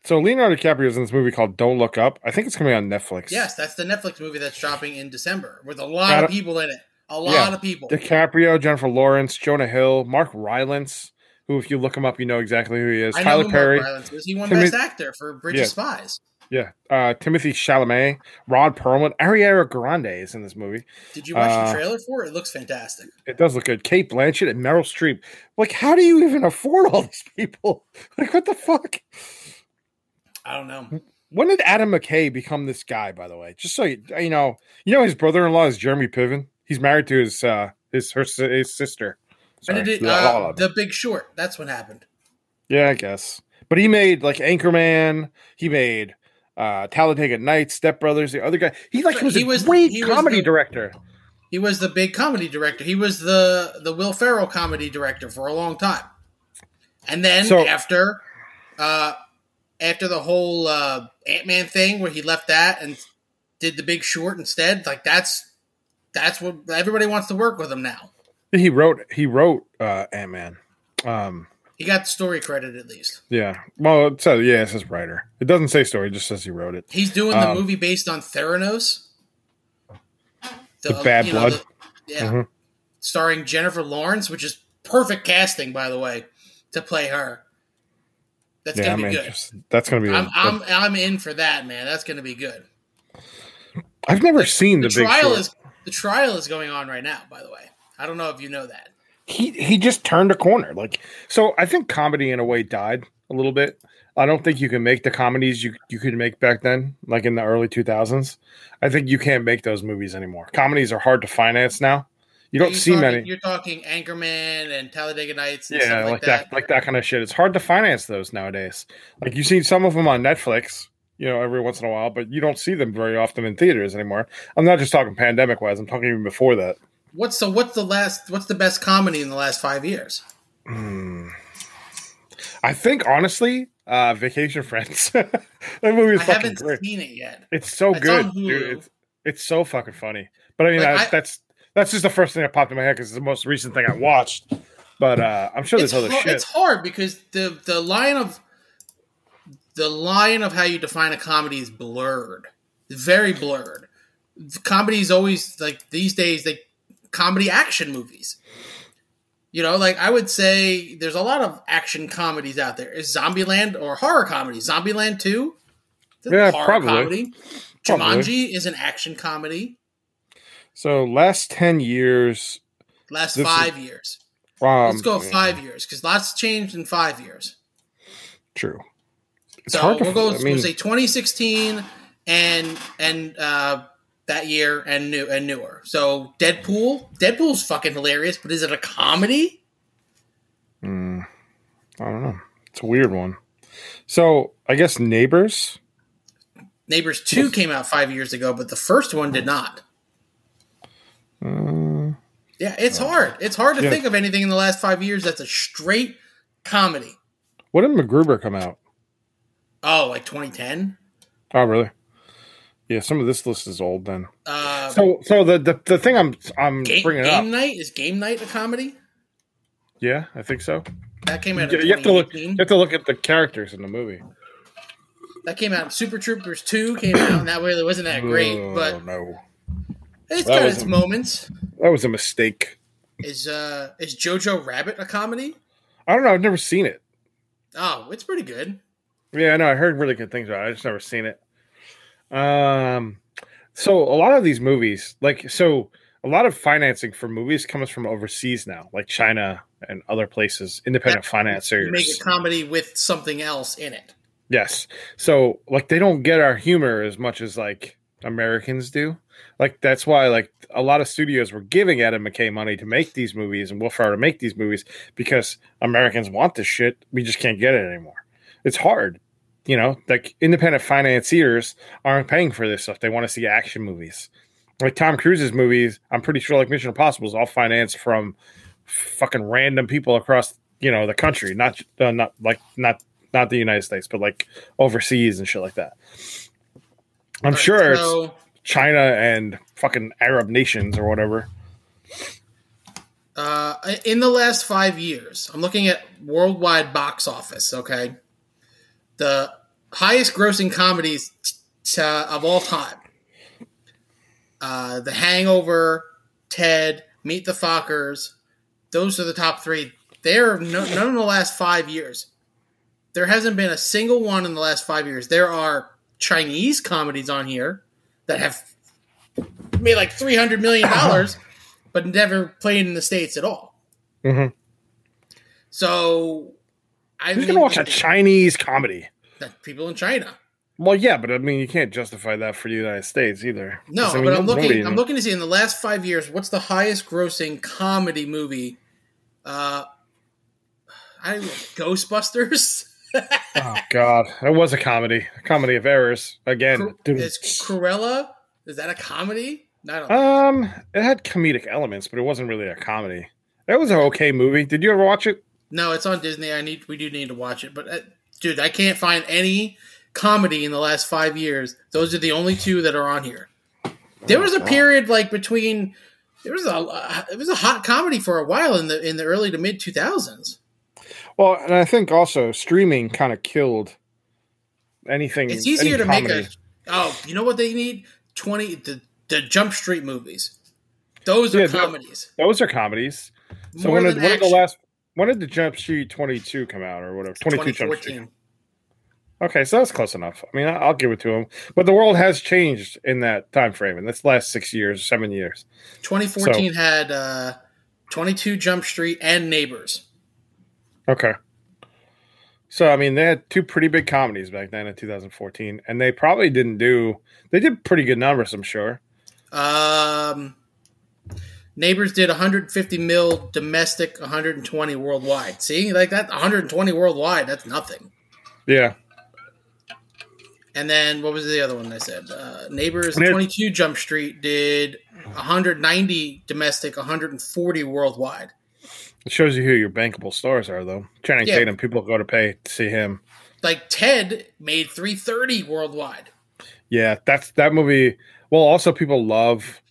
[SPEAKER 2] So Leonardo DiCaprio is in this movie called Don't Look Up. I think it's coming on Netflix.
[SPEAKER 1] Yes, that's the Netflix movie that's dropping in December with a lot
[SPEAKER 2] Got
[SPEAKER 1] of
[SPEAKER 2] it.
[SPEAKER 1] people in it. A lot
[SPEAKER 2] Yeah.
[SPEAKER 1] of people.
[SPEAKER 2] DiCaprio, Jennifer Lawrence, Jonah Hill, Mark Rylance, who, if you look him up, you know exactly who he is.
[SPEAKER 1] I
[SPEAKER 2] Tyler Perry,
[SPEAKER 1] is. He won Best Actor for Bridge
[SPEAKER 2] Yeah.
[SPEAKER 1] of Spies.
[SPEAKER 2] yeah, uh, Timothée Chalamet, Ron Perlman, Ariana Grande is in this movie.
[SPEAKER 1] Did you watch
[SPEAKER 2] Uh,
[SPEAKER 1] the trailer for it? It looks fantastic.
[SPEAKER 2] It does look good. Cate Blanchett and Meryl Streep. Like, how do you even afford all these people? <laughs> Like, what the fuck?
[SPEAKER 1] I don't know.
[SPEAKER 2] When did Adam McKay become this guy? By the way, just so you, you know, you know his brother-in-law is Jeremy Piven. He's married to his uh his her his sister.
[SPEAKER 1] When
[SPEAKER 2] Sorry.
[SPEAKER 1] did it,
[SPEAKER 2] Blah, blah,
[SPEAKER 1] uh, the Big Short. That's what happened.
[SPEAKER 2] Yeah, I guess. But he made like Anchorman. He made uh Talladega Nights, Step Brothers, the other guy. He like
[SPEAKER 1] But
[SPEAKER 2] was
[SPEAKER 1] he
[SPEAKER 2] a
[SPEAKER 1] was-
[SPEAKER 2] great
[SPEAKER 1] he was
[SPEAKER 2] comedy
[SPEAKER 1] the-
[SPEAKER 2] director.
[SPEAKER 1] He was the big comedy director. He was the the Will Ferrell comedy director for a long time. And then
[SPEAKER 2] So-
[SPEAKER 1] after uh after the whole uh Ant Man thing where he left that and did the Big Short instead, like that's that's what everybody wants to work with him now.
[SPEAKER 2] He wrote he wrote uh Ant Man. Um
[SPEAKER 1] He got story credit at least.
[SPEAKER 2] yeah. Well it says yeah, it says writer. It doesn't say story, it just says he wrote it.
[SPEAKER 1] He's doing the
[SPEAKER 2] Um,
[SPEAKER 1] movie based on Theranos.
[SPEAKER 2] The Bad
[SPEAKER 1] you know,
[SPEAKER 2] Blood?
[SPEAKER 1] the- yeah.
[SPEAKER 2] Mhm.
[SPEAKER 1] Starring Jennifer Lawrence, which is perfect casting, by the way, to play her. That's
[SPEAKER 2] yeah,
[SPEAKER 1] gonna
[SPEAKER 2] I'm
[SPEAKER 1] be good.
[SPEAKER 2] That's gonna be
[SPEAKER 1] I'm, I'm I'm in for that, man. That's going to be good.
[SPEAKER 2] I've never seen
[SPEAKER 1] The,
[SPEAKER 2] the, big
[SPEAKER 1] trial is the trial is going on right now. By the way, I don't know if you know that.
[SPEAKER 2] he he just turned a corner. Like so I think comedy in a way died a little bit. I don't think you can make the comedies you you could make back then, like in the early 2000s. I think you can't make those movies anymore. Comedies are hard to finance now. You don't
[SPEAKER 1] Are
[SPEAKER 2] see
[SPEAKER 1] talking,
[SPEAKER 2] many.
[SPEAKER 1] You're talking Anchorman and Talladega Nights and
[SPEAKER 2] Yeah,
[SPEAKER 1] stuff
[SPEAKER 2] like,
[SPEAKER 1] like,
[SPEAKER 2] that. like that kind of shit. It's hard to finance those nowadays. Like you see some of them on Netflix, you know, every once in a while, but you don't see them very often in theaters anymore. I'm not just talking pandemic wise. I'm talking even before that.
[SPEAKER 1] What's the what's the last what's the best comedy in the last five years?
[SPEAKER 2] Hmm. I think honestly, uh, Vacation Friends. <laughs> that movie is
[SPEAKER 1] I
[SPEAKER 2] fucking
[SPEAKER 1] haven't
[SPEAKER 2] great.
[SPEAKER 1] seen it yet.
[SPEAKER 2] It's so
[SPEAKER 1] It's
[SPEAKER 2] good, dude. It's, it's so fucking funny. But I mean,
[SPEAKER 1] Like,
[SPEAKER 2] I- that's that's just the first thing that popped in my head because it's the most recent thing I watched. But uh, I'm sure
[SPEAKER 1] It's,
[SPEAKER 2] there's other
[SPEAKER 1] har-
[SPEAKER 2] shit.
[SPEAKER 1] it's hard because the the line of the line of how you define a comedy is blurred, very blurred. Comedy is always like these days they comedy action movies. You know, like I would say there's a lot of action comedies out there. Is Zombieland or horror comedy? Zombieland 2? That's a
[SPEAKER 2] Yeah,
[SPEAKER 1] horror
[SPEAKER 2] probably.
[SPEAKER 1] comedy.
[SPEAKER 2] Probably.
[SPEAKER 1] Jumanji is an action comedy.
[SPEAKER 2] So last ten years,
[SPEAKER 1] Last
[SPEAKER 2] is-
[SPEAKER 1] five years.
[SPEAKER 2] um,
[SPEAKER 1] Let's go five years because lots changed in five years.
[SPEAKER 2] True. It's
[SPEAKER 1] so
[SPEAKER 2] hard
[SPEAKER 1] we'll go.
[SPEAKER 2] I mean,
[SPEAKER 1] we'll say 2016 and and uh, that year and new and newer. So Deadpool. Deadpool's fucking hilarious, but is it a comedy?
[SPEAKER 2] mm, I don't know. It's a weird one. So I guess Neighbors.
[SPEAKER 1] Neighbors Two came out five years ago, but the first one did not.
[SPEAKER 2] Uh,
[SPEAKER 1] Yeah, it's hard. It's hard to
[SPEAKER 2] Yeah.
[SPEAKER 1] think of anything in the last five years that's a straight comedy.
[SPEAKER 2] when did MacGruber come out?
[SPEAKER 1] Oh, like 2010.
[SPEAKER 2] Oh, really? Yeah, some of this list is old then.
[SPEAKER 1] Uh,
[SPEAKER 2] So, so the the, the thing I'm I'm
[SPEAKER 1] game,
[SPEAKER 2] bringing
[SPEAKER 1] game
[SPEAKER 2] up.
[SPEAKER 1] night is game night a comedy?
[SPEAKER 2] Yeah, I think so.
[SPEAKER 1] That came out.
[SPEAKER 2] You, you have to look. You have to look at the characters in the movie.
[SPEAKER 1] That came out. Super Troopers Two came out, and that really wasn't that great,
[SPEAKER 2] Oh,
[SPEAKER 1] but
[SPEAKER 2] no,
[SPEAKER 1] it's
[SPEAKER 2] That
[SPEAKER 1] got its
[SPEAKER 2] a-
[SPEAKER 1] moments.
[SPEAKER 2] that was a mistake.
[SPEAKER 1] Is uh is Jojo Rabbit a comedy?
[SPEAKER 2] I don't know. I've never seen it.
[SPEAKER 1] Oh, it's pretty good.
[SPEAKER 2] Yeah, I know. I heard really good things about it. I just never seen it. Um, so a lot of these movies, like, so a lot of financing for movies comes from overseas now, like China and other places, independent financiers.
[SPEAKER 1] make a comedy with something else in it.
[SPEAKER 2] Yes. So like they don't get our humor as much as like Americans do. Like that's why like a lot of studios were giving Adam McKay money to make these movies and Will Ferrell to make these movies because Americans want this shit. We just can't get it anymore. It's hard. You know, like independent financiers aren't paying for this stuff. They want to see action movies. Like Tom Cruise's movies, I'm pretty sure like Mission Impossible is all financed from fucking random people across, you know, the country, not uh, not like not not the United States, but like overseas and shit like that. I'm
[SPEAKER 1] right,
[SPEAKER 2] sure it's China and fucking Arab nations or whatever.
[SPEAKER 1] uh, in the last five years, I'm looking at worldwide box office. Okay, the highest grossing comedies t- t- of all time. Uh, the Hangover, Ted, Meet the Fockers. Those are the top three. They're no, none in the last five years. There hasn't been a single one in the last five years. There are Chinese comedies on here that have made like three hundred million dollars, but never played in the states at all.
[SPEAKER 2] Mhm.
[SPEAKER 1] So, I
[SPEAKER 2] Who's
[SPEAKER 1] mean,
[SPEAKER 2] gonna watch a Chinese comedy?
[SPEAKER 1] that people in China.
[SPEAKER 2] Well, yeah, but I mean, you can't justify that for the United States either.
[SPEAKER 1] No,
[SPEAKER 2] I mean,
[SPEAKER 1] but I'm
[SPEAKER 2] nobody-
[SPEAKER 1] looking. I'm looking to see in the last five years what's the highest grossing comedy movie. Uh, I Ghostbusters. <laughs>
[SPEAKER 2] Oh God, that was a comedy, a comedy of errors again.
[SPEAKER 1] Cru-
[SPEAKER 2] Dude.
[SPEAKER 1] is Cruella? Is that a comedy? I don't.
[SPEAKER 2] Um, it had comedic elements, but it wasn't really a comedy. That was an okay movie. Did you ever watch it?
[SPEAKER 1] no, it's on Disney. I need. We do need to watch it, but uh, dude, I can't find any comedy in the last five years. Those are the only two that are on here. There was a period like between. There was a. It was a hot comedy for a while in the in the early to mid two thousands.
[SPEAKER 2] Well, and I think also streaming kind of killed anything.
[SPEAKER 1] It's easier to make a. Oh, you know what they need? Twenty the the Jump Street movies. Those are
[SPEAKER 2] Yeah,
[SPEAKER 1] comedies.
[SPEAKER 2] Those are comedies. So
[SPEAKER 1] More
[SPEAKER 2] when did, when did the last? When did the Jump Street Twenty Two come out or whatever? Twenty Two Jump Street. Okay, so that's close enough. I mean, I'll give it to him. But the world has changed in that time frame, that's the last six years, seven years.
[SPEAKER 1] 2014 had uh, 22 Jump Street and Neighbors.
[SPEAKER 2] Okay. So I mean, they had two pretty big comedies back then in 2014, and they probably didn't do. They did pretty good numbers, I'm sure.
[SPEAKER 1] Um, Neighbors did 150 mil domestic, 120 worldwide. See, like that, 120 worldwide. That's nothing.
[SPEAKER 2] Yeah.
[SPEAKER 1] And then what was the other one I said? Uh, Neighbors 22 Jump Street did 190 domestic, 140 worldwide.
[SPEAKER 2] It shows you who your bankable stars are, though. Channing
[SPEAKER 1] Yeah.
[SPEAKER 2] Tatum, people go to pay to see him.
[SPEAKER 1] Like Ted made 330 worldwide.
[SPEAKER 2] Yeah, that's that movie. Well, also people love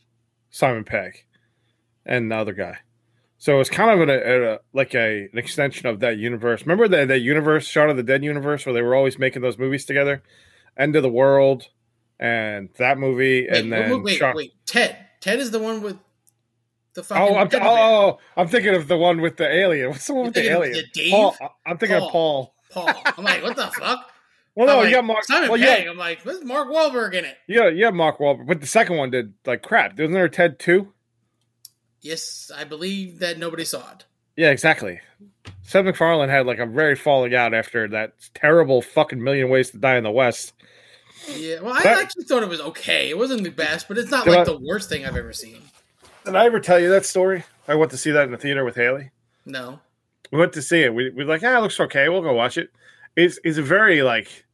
[SPEAKER 2] Simon Pegg and the other guy. So it's kind of an, a, a like a an extension of that universe. Remember that that universe, Shaun of the Dead universe, where they were always making those movies together, End of the World, and that movie,
[SPEAKER 1] Wait,
[SPEAKER 2] and
[SPEAKER 1] wait,
[SPEAKER 2] then
[SPEAKER 1] wait,
[SPEAKER 2] Shaun-
[SPEAKER 1] wait, Ted. Ted is the one with the oh, fucking.
[SPEAKER 2] Oh, I'm, oh, I'm thinking of the one with the alien. What's the one
[SPEAKER 1] You're
[SPEAKER 2] with the alien?
[SPEAKER 1] Dave?
[SPEAKER 2] Paul. I'm thinking
[SPEAKER 1] Paul.
[SPEAKER 2] of Paul.
[SPEAKER 1] Paul. I'm like, what the <laughs> fuck?
[SPEAKER 2] Well, no,
[SPEAKER 1] I'm
[SPEAKER 2] you
[SPEAKER 1] like,
[SPEAKER 2] got Mark.
[SPEAKER 1] Simon
[SPEAKER 2] well,
[SPEAKER 1] Pegg.
[SPEAKER 2] yeah,
[SPEAKER 1] I'm like, what's Mark Wahlberg in it?
[SPEAKER 2] yeah, yeah, Mark Wahlberg. But the second one did like crap. Wasn't there a Ted two?
[SPEAKER 1] Yes, I believe that nobody saw it.
[SPEAKER 2] Yeah, exactly. Seth MacFarlane had like a very falling out after that terrible fucking Million Ways to Die in the West.
[SPEAKER 1] Yeah, well, I
[SPEAKER 2] That-
[SPEAKER 1] actually thought it was okay. It wasn't the best, but it's not like
[SPEAKER 2] I-
[SPEAKER 1] the worst thing I've ever seen.
[SPEAKER 2] Did I ever tell you that story? I went to see that in the theater with Haley.
[SPEAKER 1] No.
[SPEAKER 2] We went to see it. We we like, ah, it looks okay. We'll go watch it. It's it's a very like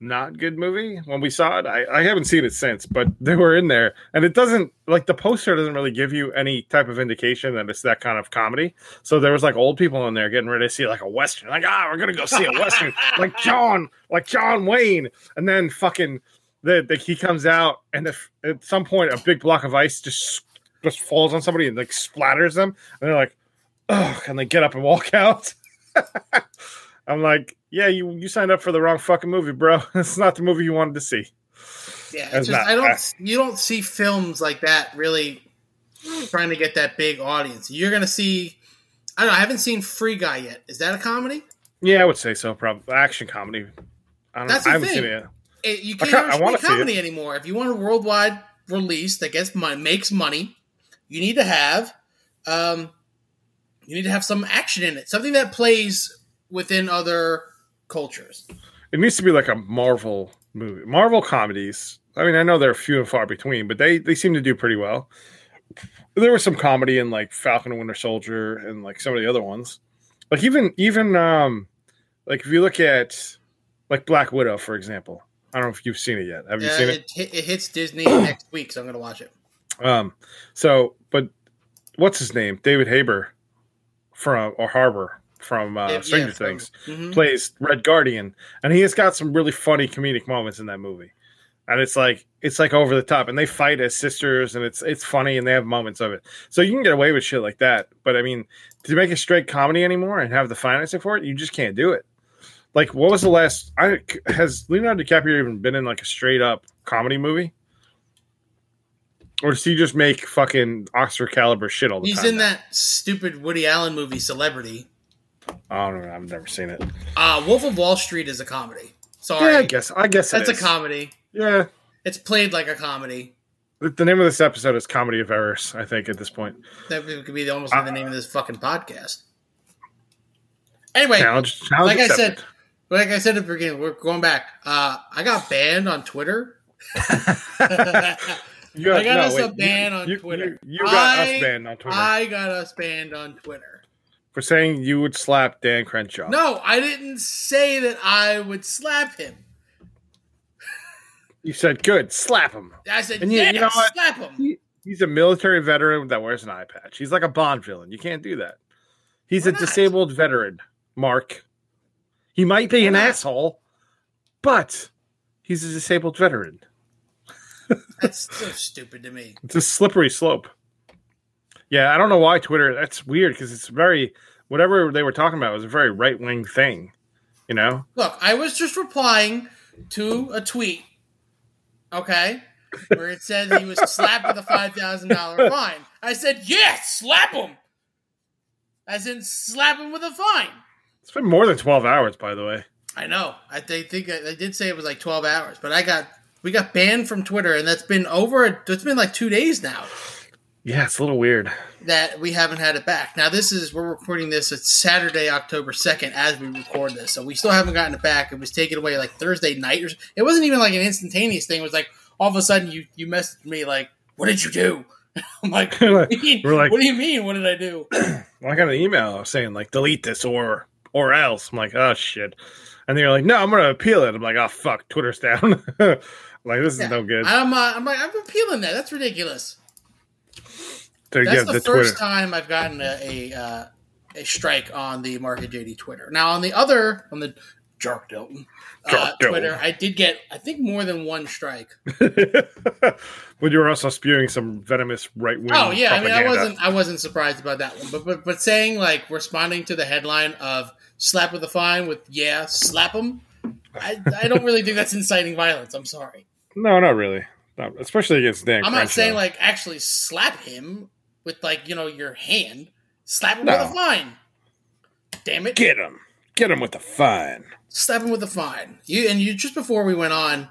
[SPEAKER 2] not good movie when we saw it. I, I haven't seen it since, but <laughs> they were in there, and it doesn't like the poster doesn't really give you any type of indication that it's that kind of comedy. So there was like old people in there getting ready to see like a western, like ah, we're gonna go see a western, <laughs> like John, like John Wayne, and then fucking the, the he comes out, and if, at some point a big block of ice just just falls on somebody and like splatters them, and they're like, oh, and they get up and walk <laughs> out. I'm like, yeah, you you signed up for the wrong fucking movie, bro. <laughs> It's not the movie you wanted to see.
[SPEAKER 1] Yeah,
[SPEAKER 2] It's
[SPEAKER 1] it's just
[SPEAKER 2] not-
[SPEAKER 1] I
[SPEAKER 2] I-
[SPEAKER 1] don't. You don't see films like that really trying to get that big audience. You're gonna see. I don't know. I haven't seen Free Guy yet. Is that a comedy?
[SPEAKER 2] Yeah, I would say so. Probably action comedy. I don't.
[SPEAKER 1] That's
[SPEAKER 2] I
[SPEAKER 1] the
[SPEAKER 2] haven't
[SPEAKER 1] thing.
[SPEAKER 2] seen it.
[SPEAKER 1] It, you can't
[SPEAKER 2] ca- I
[SPEAKER 1] ever
[SPEAKER 2] wanna
[SPEAKER 1] see
[SPEAKER 2] see it.
[SPEAKER 1] comedy anymore. If you want a worldwide release that gets money, makes money, you need to have, um, you need to have some action in it. Something that plays within other cultures.
[SPEAKER 2] It needs to be like a Marvel movie. Marvel comedies. I mean, I know they're few and far between, but they they seem to do pretty well. There was some comedy in like Falcon and Winter Soldier and like some of the other ones. Like even even um like if you look at like Black Widow, for example. I don't know if you've seen it yet. Have you
[SPEAKER 1] Yeah,
[SPEAKER 2] seen it?
[SPEAKER 1] it, it hits Disney next week, so I'm gonna watch it.
[SPEAKER 2] Um, so, what's his name? David Haber from or Harbour from uh, Stranger
[SPEAKER 1] yeah, from-
[SPEAKER 2] Things
[SPEAKER 1] Mhm.
[SPEAKER 2] plays Red Guardian, and he has got some really funny comedic moments in that movie. And it's like it's like over the top, and they fight as sisters, and it's it's funny, and they have moments of it. So you can get away with shit like that. But I mean, to make a straight comedy anymore and have the financing for it, you just can't do it. Like, what was the last? I has Leonardo DiCaprio even been in like a straight up comedy movie? Or does he just make fucking Oscar caliber shit all the
[SPEAKER 1] He's
[SPEAKER 2] time?
[SPEAKER 1] He's in
[SPEAKER 2] now?
[SPEAKER 1] that stupid Woody Allen movie, Celebrity.
[SPEAKER 2] I don't know. I've never seen it.
[SPEAKER 1] Uh, Wolf of Wall Street is a comedy. Sorry,
[SPEAKER 2] Yeah, I guess. I guess it
[SPEAKER 1] that's a comedy.
[SPEAKER 2] Yeah.
[SPEAKER 1] It's played like a comedy.
[SPEAKER 2] The, name of this episode is Comedy of Errors. I think at this point,
[SPEAKER 1] That could be the, almost the name of this fucking podcast. Anyway,
[SPEAKER 2] challenge. challenge
[SPEAKER 1] like I said, like I said at the beginning, we're going back. Uh, I got banned on Twitter. <laughs> <laughs>
[SPEAKER 2] You
[SPEAKER 1] I got us a ban
[SPEAKER 2] you-
[SPEAKER 1] on
[SPEAKER 2] you-
[SPEAKER 1] Twitter.
[SPEAKER 2] You, you got
[SPEAKER 1] I-
[SPEAKER 2] us banned on Twitter
[SPEAKER 1] I got us banned on Twitter.
[SPEAKER 2] for saying you would slap Dan Crenshaw.
[SPEAKER 1] No, I didn't say that I would slap him.
[SPEAKER 2] You said good, slap him.
[SPEAKER 1] I said,
[SPEAKER 2] And you- know what?
[SPEAKER 1] slap him.
[SPEAKER 2] He, he's a military veteran that wears an eye patch. He's like a Bond villain. You can't do that. He's
[SPEAKER 1] Why
[SPEAKER 2] a
[SPEAKER 1] not?
[SPEAKER 2] disabled veteran, Marc. He might be
[SPEAKER 1] Why
[SPEAKER 2] an
[SPEAKER 1] not?
[SPEAKER 2] asshole, but he's a disabled veteran.
[SPEAKER 1] That's <laughs> so stupid to me.
[SPEAKER 2] It's a slippery slope. Yeah, I don't know why Twitter. That's weird because it's very whatever they were talking about was a very right wing thing. You know,
[SPEAKER 1] Look, I was just replying to a tweet, okay, where it said he was slapped with a five thousand dollar <laughs> fine. I said, yes, slap him. As in, slap him with a fine.
[SPEAKER 2] it's been more than twelve hours, by the way.
[SPEAKER 1] I know. I they think I did say it was like twelve hours, but I got we got banned from Twitter, and that's been over. It's been like two days now
[SPEAKER 2] Yeah, it's a little weird.
[SPEAKER 1] that we haven't had it back. Now this is we're recording this. It's Saturday, October second, as we record this, so we still haven't gotten it back. It was taken away like Thursday night, or it wasn't even like an instantaneous thing. It was like all of a sudden you you messaged me like, "What did you do?" <laughs> I'm like, <laughs> what do, you mean?
[SPEAKER 2] We're like-
[SPEAKER 1] what do you mean? What did I do?
[SPEAKER 2] Well, <clears throat> I got an email saying like delete this or or else. I'm like, oh shit. And they're like, no, I'm gonna appeal it. I'm like, oh fuck, Twitter's down. <laughs> Like this is no good.
[SPEAKER 1] I'm, uh, I'm like, I'm appealing that. That's ridiculous.
[SPEAKER 2] To
[SPEAKER 1] That's the,
[SPEAKER 2] the
[SPEAKER 1] first time I've gotten a a, uh, a strike on the Marc and JD Twitter. Now on the other on the Jark Dilton uh. Twitter, I did get I think more than one strike. <laughs>
[SPEAKER 2] but you were also spewing some venomous right wing.
[SPEAKER 1] Oh yeah, I mean I wasn't I wasn't surprised about that one, but but but saying like responding to the headline of slap with a fine with yeah slap them. I I don't really think that's inciting violence. I'm sorry.
[SPEAKER 2] No, not really. Not, especially against Dan.
[SPEAKER 1] I'm not saying like actually slap him with like you know your hand. Slap him
[SPEAKER 2] No.
[SPEAKER 1] with a fine. Damn it!
[SPEAKER 2] get him, get him with the fine.
[SPEAKER 1] Slap him with a fine. You and you just before we went on,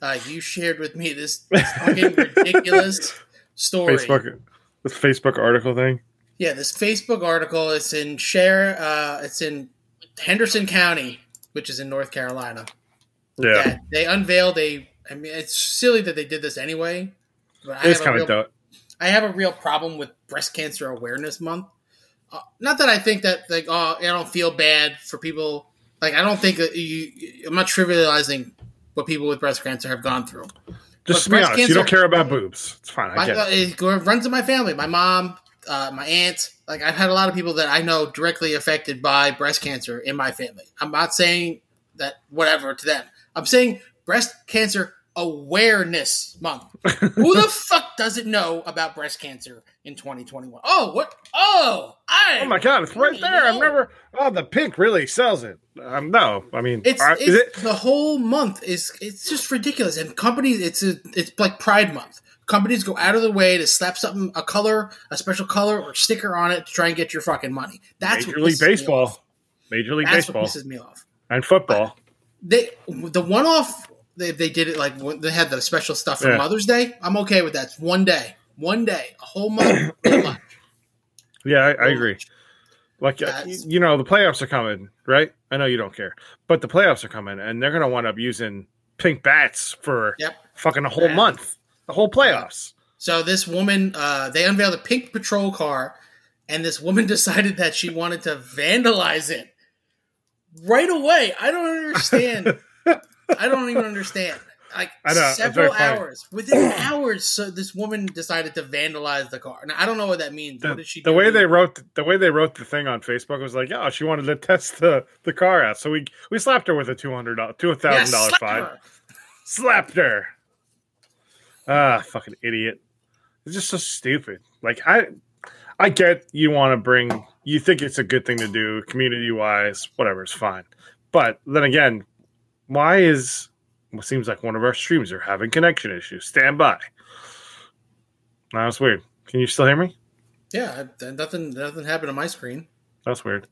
[SPEAKER 1] uh, you shared with me this, this fucking <laughs> ridiculous story.
[SPEAKER 2] Facebook, this Facebook article thing.
[SPEAKER 1] Yeah, this Facebook article. It's in share. Uh, it's in Henderson County, which is in North Carolina.
[SPEAKER 2] Yeah,
[SPEAKER 1] they unveiled a. I mean, it's silly that they did this anyway. But I
[SPEAKER 2] it's
[SPEAKER 1] have, a
[SPEAKER 2] kind of
[SPEAKER 1] real,
[SPEAKER 2] dope.
[SPEAKER 1] I have a real problem with Breast Cancer Awareness Month. Uh, not that I think that like oh I don't feel bad for people. Like I don't think you. I'm not trivializing what people with breast cancer have gone through.
[SPEAKER 2] Just to be honest, you don't care about boobs. It's fine. I
[SPEAKER 1] My,
[SPEAKER 2] it
[SPEAKER 1] runs in my family. My mom, uh, my aunt. Like I've had a lot of people that I know directly affected by breast cancer in my family. I'm not saying that whatever to them. I'm saying breast cancer awareness month. <laughs> Who the fuck doesn't know about breast cancer in 2021? Oh, what? Oh, I.
[SPEAKER 2] Oh my god, it's right there. I've never. Oh, the pink really sells it. Um, no, I mean,
[SPEAKER 1] It's, it's
[SPEAKER 2] it?
[SPEAKER 1] the whole month is it's just ridiculous. And companies, it's a it's like Pride Month. Companies go out of the way to slap something, a color, a special color or sticker on it to try and get your fucking money. That's
[SPEAKER 2] Major League Baseball. Major League
[SPEAKER 1] That's
[SPEAKER 2] Baseball,
[SPEAKER 1] what pisses me off.
[SPEAKER 2] and football.
[SPEAKER 1] They the one off they, they did it like they had the special stuff for
[SPEAKER 2] Yeah.
[SPEAKER 1] Mother's Day. I'm okay with that. It's one day, one day, a whole month. <clears throat>
[SPEAKER 2] Yeah, I, I agree. Like uh,
[SPEAKER 1] That's-
[SPEAKER 2] you know, the playoffs are coming, right? I know you don't care, but the playoffs are coming, and they're going to wind up using pink bats for
[SPEAKER 1] Yep.
[SPEAKER 2] fucking a whole
[SPEAKER 1] Yeah.
[SPEAKER 2] month, the whole playoffs.
[SPEAKER 1] So this woman, uh, they unveiled a pink patrol car, and this woman <laughs> decided that she wanted to vandalize it right away. I don't understand. <laughs> I don't even understand. Like
[SPEAKER 2] I know,
[SPEAKER 1] several hours, within <clears throat> hours, so this woman decided to vandalize the car. Now I don't know what that means.
[SPEAKER 2] The,
[SPEAKER 1] what did she?
[SPEAKER 2] the
[SPEAKER 1] do?
[SPEAKER 2] way they wrote the way they wrote the thing on Facebook was like, oh, she wanted to test the, the car out, so we we slapped her with a two hundred two
[SPEAKER 1] Yeah,
[SPEAKER 2] thousand dollar
[SPEAKER 1] slap
[SPEAKER 2] fine.
[SPEAKER 1] her.
[SPEAKER 2] slapped her. Ah, fucking idiot. It's just so stupid. Like I I get you want to bring you think it's a good thing to do community wise, whatever, it's fine. But then again, why is what seems like one of our streams are having connection issues? Stand by. No, that's weird. Can you still hear me?
[SPEAKER 1] Yeah, nothing. Nothing happened on my screen.
[SPEAKER 2] That's weird.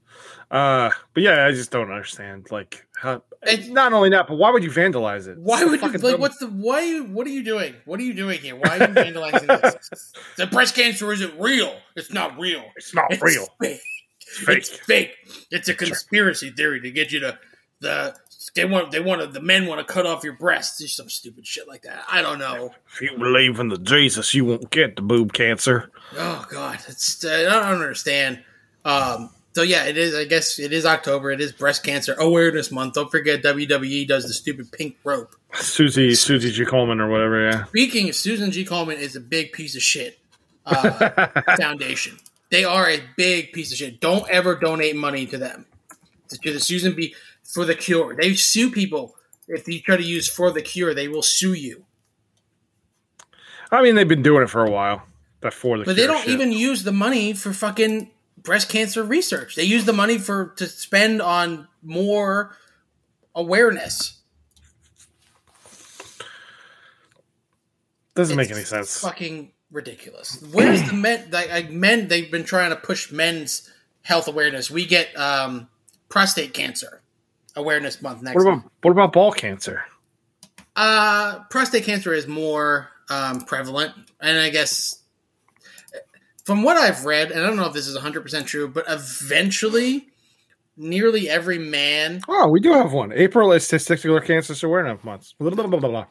[SPEAKER 2] Uh, but yeah, I just don't understand. Like, how,
[SPEAKER 1] It's-
[SPEAKER 2] not only that, but why would you vandalize it?
[SPEAKER 1] Why
[SPEAKER 2] It's
[SPEAKER 1] would you like?
[SPEAKER 2] dumb.
[SPEAKER 1] What's the why? What are you doing? What are you doing here? Why are you vandalizing this? <laughs> The breast cancer isn't real. It's not real.
[SPEAKER 2] It's not
[SPEAKER 1] It's
[SPEAKER 2] real.
[SPEAKER 1] Fake.
[SPEAKER 2] fake.
[SPEAKER 1] It's fake. It's a conspiracy theory to get you to the. They want. They want to. The men want to cut off your breasts. There's some stupid shit like that. I don't know.
[SPEAKER 2] If you believe in the Jesus, you won't get the boob cancer.
[SPEAKER 1] Oh God, it's. I don't understand. Um. So yeah, it is. I guess it is October. It is Breast Cancer Awareness Month. Don't forget WWE does the stupid pink rope.
[SPEAKER 2] Susie, Susie G. Coleman or whatever, yeah.
[SPEAKER 1] Speaking of Susan G. Coleman, is a big piece of shit. Uh, <laughs> foundation. They are a big piece of shit. Don't ever donate money to them. To the Susan B. for the cure. They sue people if you try to use for the cure. They will sue you.
[SPEAKER 2] I mean, they've been doing it for a while. Before the
[SPEAKER 1] But they don't
[SPEAKER 2] shit.
[SPEAKER 1] even use the money for fucking breast cancer research. They use the money for to spend on more awareness.
[SPEAKER 2] doesn't make any sense.
[SPEAKER 1] Fucking ridiculous. Where's the men? Like men, they've been trying to push men's health awareness. We get um, prostate cancer awareness month next
[SPEAKER 2] What
[SPEAKER 1] month.
[SPEAKER 2] about what about ball cancer?
[SPEAKER 1] Uh, prostate cancer is more um, prevalent, and I guess from what I've read, and I don't know if this is 100% true, but eventually, nearly every man,
[SPEAKER 2] Oh, we do have one. April is Testicular Cancer Awareness Month. Blah, blah, blah, blah, blah.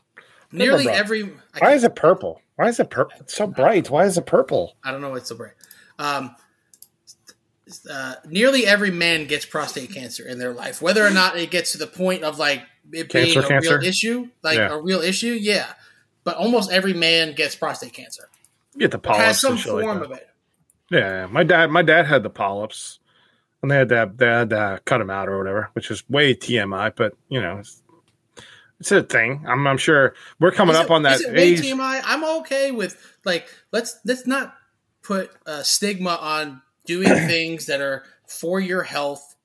[SPEAKER 1] nearly
[SPEAKER 2] blah.
[SPEAKER 1] every, I
[SPEAKER 2] Why is it purple? Why is it purple? It's so bright. Why is it purple?
[SPEAKER 1] I don't know It's so bright. Um, uh, nearly every man gets prostate cancer in their life, whether or not it gets to the point of like it being a
[SPEAKER 2] cancer?
[SPEAKER 1] real issue, like
[SPEAKER 2] Yeah.
[SPEAKER 1] a real issue. Yeah, but almost every man gets prostate cancer.
[SPEAKER 2] You get the
[SPEAKER 1] Has
[SPEAKER 2] polyps
[SPEAKER 1] some
[SPEAKER 2] shit like
[SPEAKER 1] form
[SPEAKER 2] that.
[SPEAKER 1] of it.
[SPEAKER 2] Yeah, my dad, my dad had the polyps, and they had to, they had to cut him out or whatever, which is way TMI. But you know, it's, it's a thing. I'm, I'm sure we're coming up on that
[SPEAKER 1] is it way
[SPEAKER 2] age.
[SPEAKER 1] TMI? I'm okay with like let's let's not put a stigma on doing <clears throat> things that are for your health.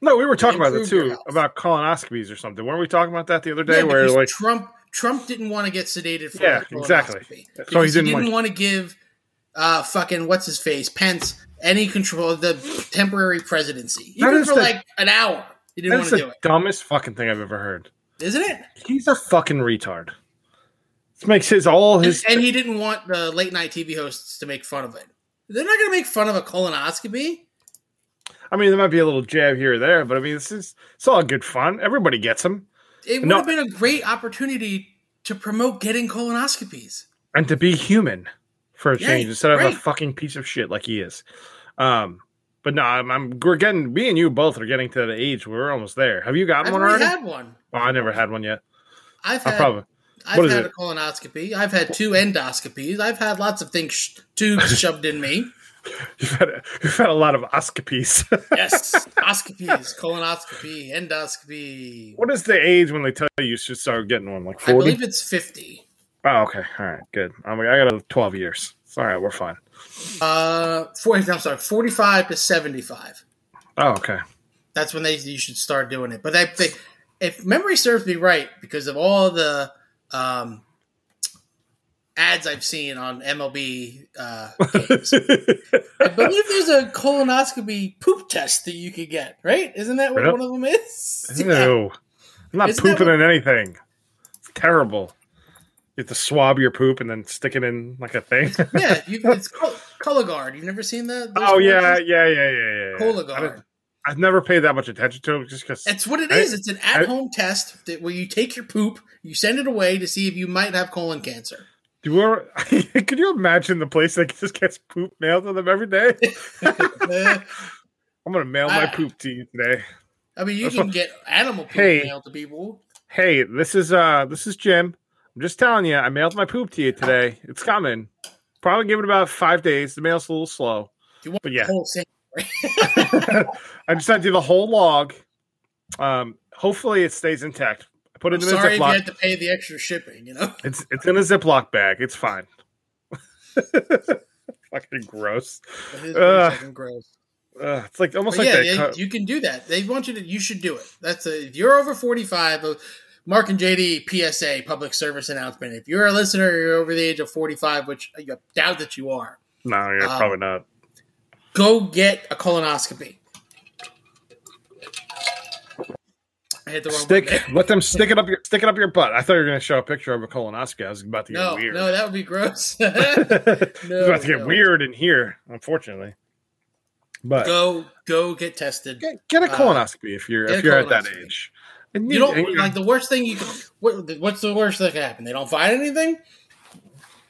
[SPEAKER 2] No, we were talking about it too about colonoscopies or something. Weren't we talking about that the other day?
[SPEAKER 1] Yeah,
[SPEAKER 2] where like,
[SPEAKER 1] Trump Trump didn't want to get sedated for
[SPEAKER 2] Yeah,
[SPEAKER 1] colonoscopy.
[SPEAKER 2] exactly. So he
[SPEAKER 1] he
[SPEAKER 2] didn't
[SPEAKER 1] didn't,
[SPEAKER 2] want-
[SPEAKER 1] to give uh fucking what's his face Pence any control of the temporary presidency, even for
[SPEAKER 2] the-
[SPEAKER 1] like an hour. He didn't want to do it,
[SPEAKER 2] dumbest fucking thing I've ever heard.
[SPEAKER 1] isn't it?
[SPEAKER 2] He's a fucking retard. This makes his all
[SPEAKER 1] And,
[SPEAKER 2] his
[SPEAKER 1] and he didn't want the late night TV hosts to make fun of it. They're not going to make fun of a colonoscopy.
[SPEAKER 2] I mean, there might be a little jab here or there, but I mean, this is it's all good fun. Everybody gets them,
[SPEAKER 1] It would
[SPEAKER 2] No.
[SPEAKER 1] have been a great opportunity to promote getting colonoscopies.
[SPEAKER 2] and to be human for a
[SPEAKER 1] Yeah,
[SPEAKER 2] change instead of a fucking piece of shit like he is. Um, but no, I'm, I'm we're getting me and you both are getting to the age where we're almost there. Have you gotten
[SPEAKER 1] I've
[SPEAKER 2] one
[SPEAKER 1] already had one.
[SPEAKER 2] oh, I never had one yet.
[SPEAKER 1] I've had
[SPEAKER 2] probably
[SPEAKER 1] I've had
[SPEAKER 2] it?
[SPEAKER 1] a colonoscopy. I've had two endoscopies. I've had lots of things sh- tubes <laughs> shoved in me.
[SPEAKER 2] you've had you've had a lot of oscopies. <laughs>
[SPEAKER 1] Yes, oscopies, colonoscopy, endoscopy.
[SPEAKER 2] what is the age when they tell you you should start getting one? Like
[SPEAKER 1] 40?
[SPEAKER 2] I
[SPEAKER 1] believe it's fifty.
[SPEAKER 2] Oh, okay, all right, good. I'm, I got a twelve years. It's all right, we're fine.
[SPEAKER 1] Uh, 40, I'm sorry, forty-five to seventy-five.
[SPEAKER 2] Oh, okay.
[SPEAKER 1] That's when they you should start doing it. But they, they if memory serves me right, because of all the um, ads I've seen on MLB uh, <laughs> games, I believe there's a colonoscopy poop test that you could get. Right? Isn't that what
[SPEAKER 2] Really?
[SPEAKER 1] one of them is? <laughs> Yeah.
[SPEAKER 2] I'm not
[SPEAKER 1] Isn't
[SPEAKER 2] pooping
[SPEAKER 1] what-
[SPEAKER 2] in anything. It's terrible. You have to swab your poop and then stick it in like a thing.
[SPEAKER 1] Yeah, <laughs> you, it's col- Cologuard. You've never seen that?
[SPEAKER 2] oh yeah, yeah, yeah, yeah, yeah.
[SPEAKER 1] Cologuard.
[SPEAKER 2] I've never paid that much attention to it just because.
[SPEAKER 1] That's what it
[SPEAKER 2] I-
[SPEAKER 1] is. It's an at-home test that where you take your poop, you send it away to see if you might have colon cancer.
[SPEAKER 2] Do you ever, <laughs> could you imagine the place that just gets poop mailed to them every day? <laughs> I'm gonna mail my
[SPEAKER 1] I-
[SPEAKER 2] poop to you today.
[SPEAKER 1] I mean, you
[SPEAKER 2] That's
[SPEAKER 1] can
[SPEAKER 2] what-
[SPEAKER 1] get animal poop
[SPEAKER 2] Hey.
[SPEAKER 1] mailed to people.
[SPEAKER 2] Hey, this is uh, this is Jim. I'm just telling you, I mailed my poop to you today. It's coming. Probably give it about five days. The mail's a little slow.
[SPEAKER 1] You want
[SPEAKER 2] But yeah.
[SPEAKER 1] the whole. <laughs>
[SPEAKER 2] I just sent you the whole log. Um, hopefully it stays intact. I put it
[SPEAKER 1] I'm
[SPEAKER 2] in a
[SPEAKER 1] sorry if you had to pay the extra shipping. You know,
[SPEAKER 2] It's it's in a Ziploc bag. It's fine. <laughs> Fucking gross. Ugh.
[SPEAKER 1] gross.
[SPEAKER 2] Uh, it's like almost
[SPEAKER 1] But
[SPEAKER 2] like
[SPEAKER 1] yeah, yeah,
[SPEAKER 2] cut-
[SPEAKER 1] you can do that. They want you to. You should do it. That's a, if you're over 45. uh, Marc and JD PSA public service announcement. If you're a listener, you're over the age of 45, which I doubt that you are.
[SPEAKER 2] No, you're
[SPEAKER 1] um,
[SPEAKER 2] probably not.
[SPEAKER 1] Go get a colonoscopy. I hit the wrong
[SPEAKER 2] Stick. Let them stick it up your stick it up your butt. I thought you were going to show a picture of a colonoscopy. I was about to get
[SPEAKER 1] No,
[SPEAKER 2] weird.
[SPEAKER 1] no, that would be gross. <laughs> <laughs>
[SPEAKER 2] it's about to get
[SPEAKER 1] no.
[SPEAKER 2] weird in here, unfortunately. But
[SPEAKER 1] go, go get tested.
[SPEAKER 2] get, get a
[SPEAKER 1] uh,
[SPEAKER 2] colonoscopy if you're if you're at that age. And
[SPEAKER 1] You don't
[SPEAKER 2] and,
[SPEAKER 1] like the worst thing you can. What, what's the worst that can happen? They don't find anything.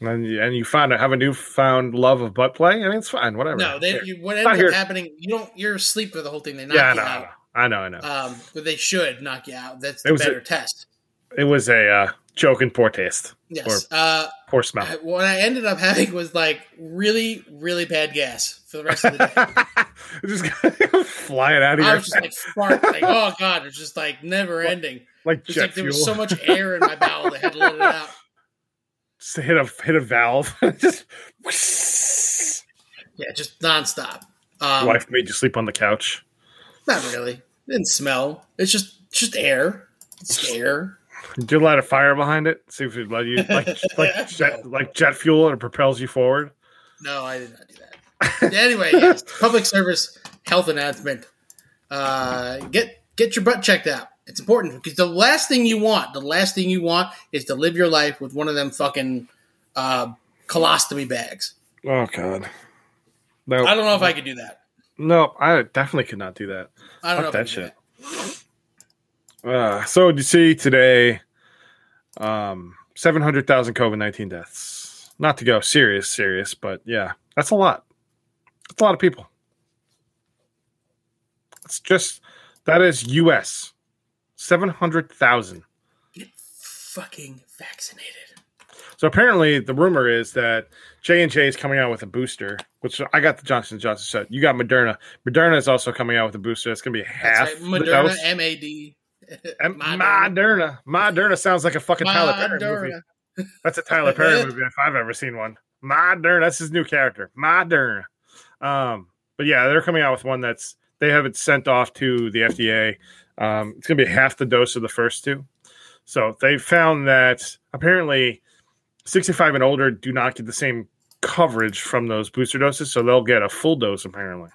[SPEAKER 2] And you, and you find have a newfound love of butt play. I mean, it's fine. Whatever.
[SPEAKER 1] No, they. You, what ends
[SPEAKER 2] here.
[SPEAKER 1] up happening? You don't. You're asleep for the whole thing. They knock
[SPEAKER 2] yeah, I
[SPEAKER 1] you
[SPEAKER 2] know,
[SPEAKER 1] out.
[SPEAKER 2] I know, I know.
[SPEAKER 1] Um, but they should knock you out. That's
[SPEAKER 2] It
[SPEAKER 1] the
[SPEAKER 2] a-
[SPEAKER 1] better test.
[SPEAKER 2] It was a uh, joke in poor taste,
[SPEAKER 1] Yes. Uh,
[SPEAKER 2] poor smell.
[SPEAKER 1] what I ended up having was like really, really bad gas for the rest of the day. <laughs>
[SPEAKER 2] Just <laughs> flying out of
[SPEAKER 1] I
[SPEAKER 2] your
[SPEAKER 1] was just like spark, like <laughs> oh god, it's just like never ending.
[SPEAKER 2] like jet
[SPEAKER 1] like there
[SPEAKER 2] fuel.
[SPEAKER 1] was so much air in my bowel, they had to let it out.
[SPEAKER 2] Hit a hit a valve. <laughs> just <laughs>
[SPEAKER 1] Yeah, just nonstop. Um,
[SPEAKER 2] wife made you sleep on the couch.
[SPEAKER 1] Not really. It didn't smell. It's just just air. It's air.
[SPEAKER 2] Did you light a fire behind it? See if it let you like <laughs> like jet like jet fuel and it propels you forward.
[SPEAKER 1] No, I did not do that. anyway, yes, public service health announcement. Uh, get get your butt checked out. It's important because the last thing you want, the last thing you want, is to live your life with one of them fucking uh, colostomy bags.
[SPEAKER 2] Oh god. No,
[SPEAKER 1] I don't know if I could do that.
[SPEAKER 2] no, I definitely could not do that.
[SPEAKER 1] I don't
[SPEAKER 2] Fuck
[SPEAKER 1] know
[SPEAKER 2] that
[SPEAKER 1] if I could do
[SPEAKER 2] shit. Uh, so you see today? Um, seven hundred thousand COVID nineteen deaths. not to go serious, serious, but yeah, that's a lot. That's a lot of people. It's just that is U.S. seven hundred thousand.
[SPEAKER 1] Get fucking vaccinated.
[SPEAKER 2] So apparently, the rumor is that J and J is coming out with a booster, which I got the Johnson Johnson set. You got Moderna. Moderna is also coming out with a booster. It's going to be half.
[SPEAKER 1] Right. Moderna, M A D. <laughs>
[SPEAKER 2] Moderna. Moderna sounds like a fucking Tyler Perry movie. That's a Tyler Perry <laughs> movie if I've ever seen one. Moderna. That's his new character. Moderna. Um, but yeah, they're coming out with one that's they have it sent off to the FDA. Um, it's going to be half the dose of the first two. So they found that apparently 65 and older do not get the same coverage from those booster doses, so they'll get a full dose apparently.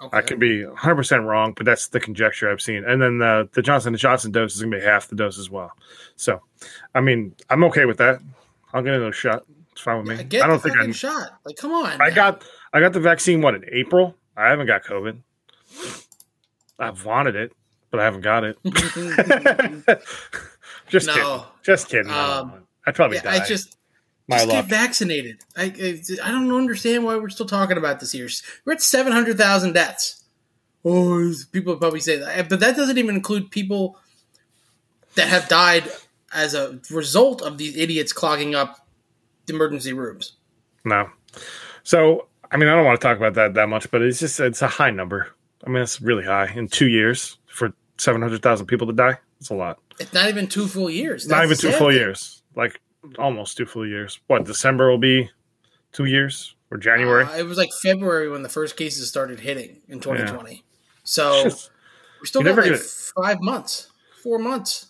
[SPEAKER 2] Okay. I could be 100% wrong, but that's the conjecture I've seen. And then the, the Johnson & Johnson dose is going to be half the dose as well. So, I mean, I'm okay with that. I'll get another shot. It's fine with me.
[SPEAKER 1] Yeah,
[SPEAKER 2] I
[SPEAKER 1] don't think I'm shot. Like, come on.
[SPEAKER 2] I got I got the vaccine what in April. I haven't got COVID. I've wanted it, but I haven't got it. <laughs> just no. kidding. Just kidding. Um, I'd probably
[SPEAKER 1] yeah,
[SPEAKER 2] die.
[SPEAKER 1] I just my just luck. get vaccinated. I, I, I don't understand why we're still talking about this here. We're at seven hundred thousand deaths. Oh, people probably say that, but that doesn't even include people that have died as a result of these idiots clogging up the emergency rooms.
[SPEAKER 2] No. So, I mean, I don't want to talk about that that much, but it's just it's a high number. I mean, it's really high in two years for seven hundred thousand people to die. It's a lot.
[SPEAKER 1] It's not even two full years.
[SPEAKER 2] That's not even two full years. Like almost two full years. What December will be two years or January?
[SPEAKER 1] Uh, it was like February when the first cases started hitting in 2020. Yeah. So just, we're still got like five months, four months.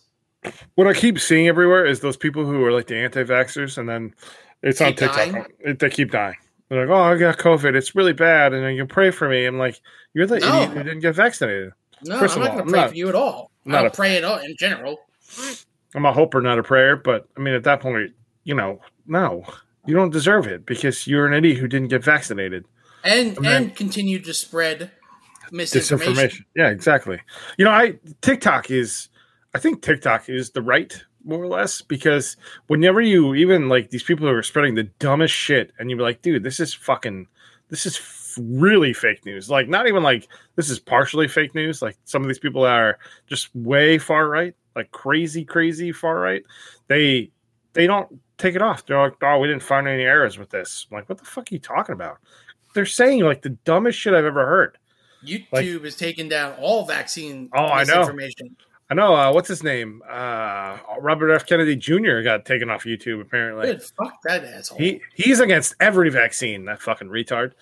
[SPEAKER 2] What I keep seeing everywhere is those people who are like the anti-vaxxers, and then it's keep on TikTok. It, they keep dying. They're like, "Oh, I got COVID. It's really bad, and then you pray for me." I'm like, "You're the no. idiot who didn't get vaccinated."
[SPEAKER 1] No, First I'm not going to pray not, for you at all. I don't a, pray at all in general.
[SPEAKER 2] I'm a hoper, not a prayer. But I mean, at that point, you know, no, you don't deserve it because you're an idiot who didn't get vaccinated
[SPEAKER 1] and and, and continue to spread misinformation. Disinformation.
[SPEAKER 2] Yeah, exactly. You know, I TikTok is, I think TikTok is the right more or less because whenever you even like these people who are spreading the dumbest shit and you're like, dude, this is fucking, this is really fake news. Like, not even like this is partially fake news. Like, some of these people are just way far right, like crazy, crazy far right. They they don't take it off. They're like, oh, we didn't find any errors with this. I'm like, what the fuck are you talking about? They're saying like the dumbest shit I've ever heard.
[SPEAKER 1] YouTube like, is taking down all vaccine
[SPEAKER 2] oh, I know. I know. Uh, what's his name? Uh, Robert F. Kennedy Jr. got taken off YouTube. Apparently,
[SPEAKER 1] Good, fuck that asshole.
[SPEAKER 2] He he's against every vaccine. That fucking retard.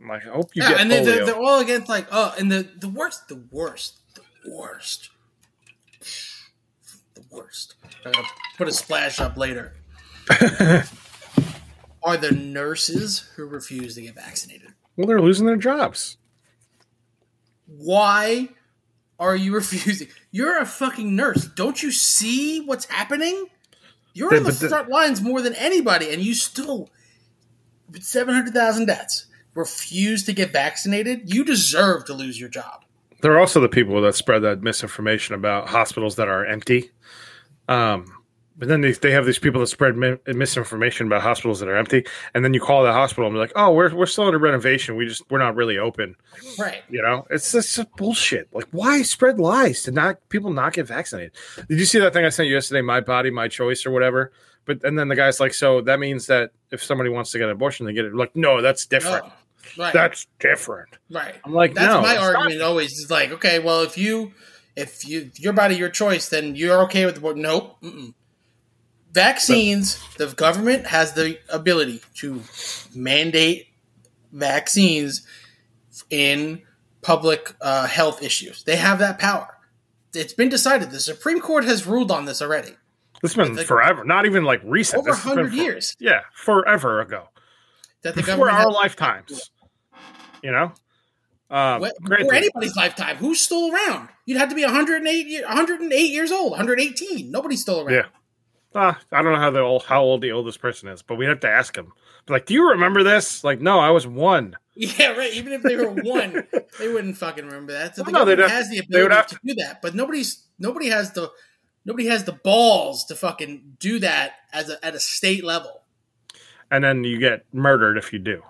[SPEAKER 2] I'm like, I hope you
[SPEAKER 1] yeah,
[SPEAKER 2] get.
[SPEAKER 1] And
[SPEAKER 2] polio.
[SPEAKER 1] they're, they're all against like, oh, and the the worst, the worst, the worst, the worst. I'm gonna put a splash up later. <laughs> Are the nurses who refuse to get vaccinated?
[SPEAKER 2] Well, they're losing their jobs.
[SPEAKER 1] Why are you <laughs> refusing? You're a fucking nurse. Don't you see what's happening? You're on the front lines more than anybody, and you still seven hundred thousand deaths refuse to get vaccinated. You deserve to lose your job.
[SPEAKER 2] There are also the people that spread that misinformation about hospitals that are empty. Um, but then they, they have these people that spread mi- misinformation about hospitals that are empty, and then you call the hospital and be like, "Oh, we're we're still under renovation. We just we're not really open."
[SPEAKER 1] Right.
[SPEAKER 2] You know, it's just bullshit. Like, why spread lies to not people not get vaccinated? Did you see that thing I sent you yesterday? My body, my choice, or whatever. But and then the guy's like, "So that means that if somebody wants to get an abortion, they get it." Like, no, that's different. No. Right. That's different.
[SPEAKER 1] Right.
[SPEAKER 2] I'm like,
[SPEAKER 1] that's
[SPEAKER 2] no,
[SPEAKER 1] my argument. Not. Always is like, okay, well, if you if you your body your choice, then you're okay with the nope. Mm-mm vaccines, the government has the ability to mandate vaccines in public uh, health issues. They have that power. It's been decided. The Supreme Court has ruled on this already.
[SPEAKER 2] This has been like, forever, not even like recent.
[SPEAKER 1] Over hundred years.
[SPEAKER 2] Yeah, forever ago. That the Before our lifetimes. You know,
[SPEAKER 1] um, or anybody's lifetime. Who's still around? You'd have to be 108, 108 years old, 118. Nobody's still around.
[SPEAKER 2] Yeah. Uh, I don't know how the old, how old the oldest person is, but we'd have to ask him. Like, do you remember this? Like, no, I was one. <laughs>
[SPEAKER 1] Yeah, right. Even if they were one, they wouldn't fucking remember that. So well, the no, government have, has the ability to, to do that, but nobody's nobody has the nobody has the balls to fucking do that as a, at a state level.
[SPEAKER 2] And then you get murdered if you do.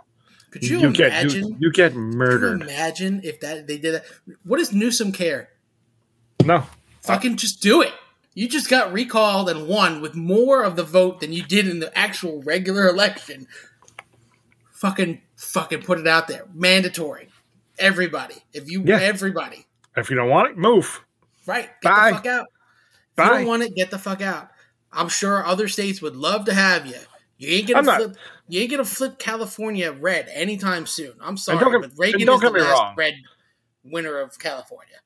[SPEAKER 1] Could you,
[SPEAKER 2] you get
[SPEAKER 1] imagine?
[SPEAKER 2] you, you get
[SPEAKER 1] Could you
[SPEAKER 2] murdered.
[SPEAKER 1] imagine if that they did that? What does Newsom care?
[SPEAKER 2] No,
[SPEAKER 1] Fucking just do it. You just got recalled and won with more of the vote than you did in the actual regular election. Fucking, fucking put it out there. Mandatory. Everybody. If you,
[SPEAKER 2] Yeah.
[SPEAKER 1] everybody.
[SPEAKER 2] if you don't want it, move.
[SPEAKER 1] Right. Get
[SPEAKER 2] Bye.
[SPEAKER 1] the fuck out. If
[SPEAKER 2] Bye.
[SPEAKER 1] you don't want it, get the fuck out. I'm sure other states would love to have you. You ain't gonna
[SPEAKER 2] I'm not-
[SPEAKER 1] flip. You ain't gonna flip California red anytime soon. I'm sorry,
[SPEAKER 2] don't get-
[SPEAKER 1] but Reagan
[SPEAKER 2] don't
[SPEAKER 1] is the last
[SPEAKER 2] wrong.
[SPEAKER 1] red winner of California.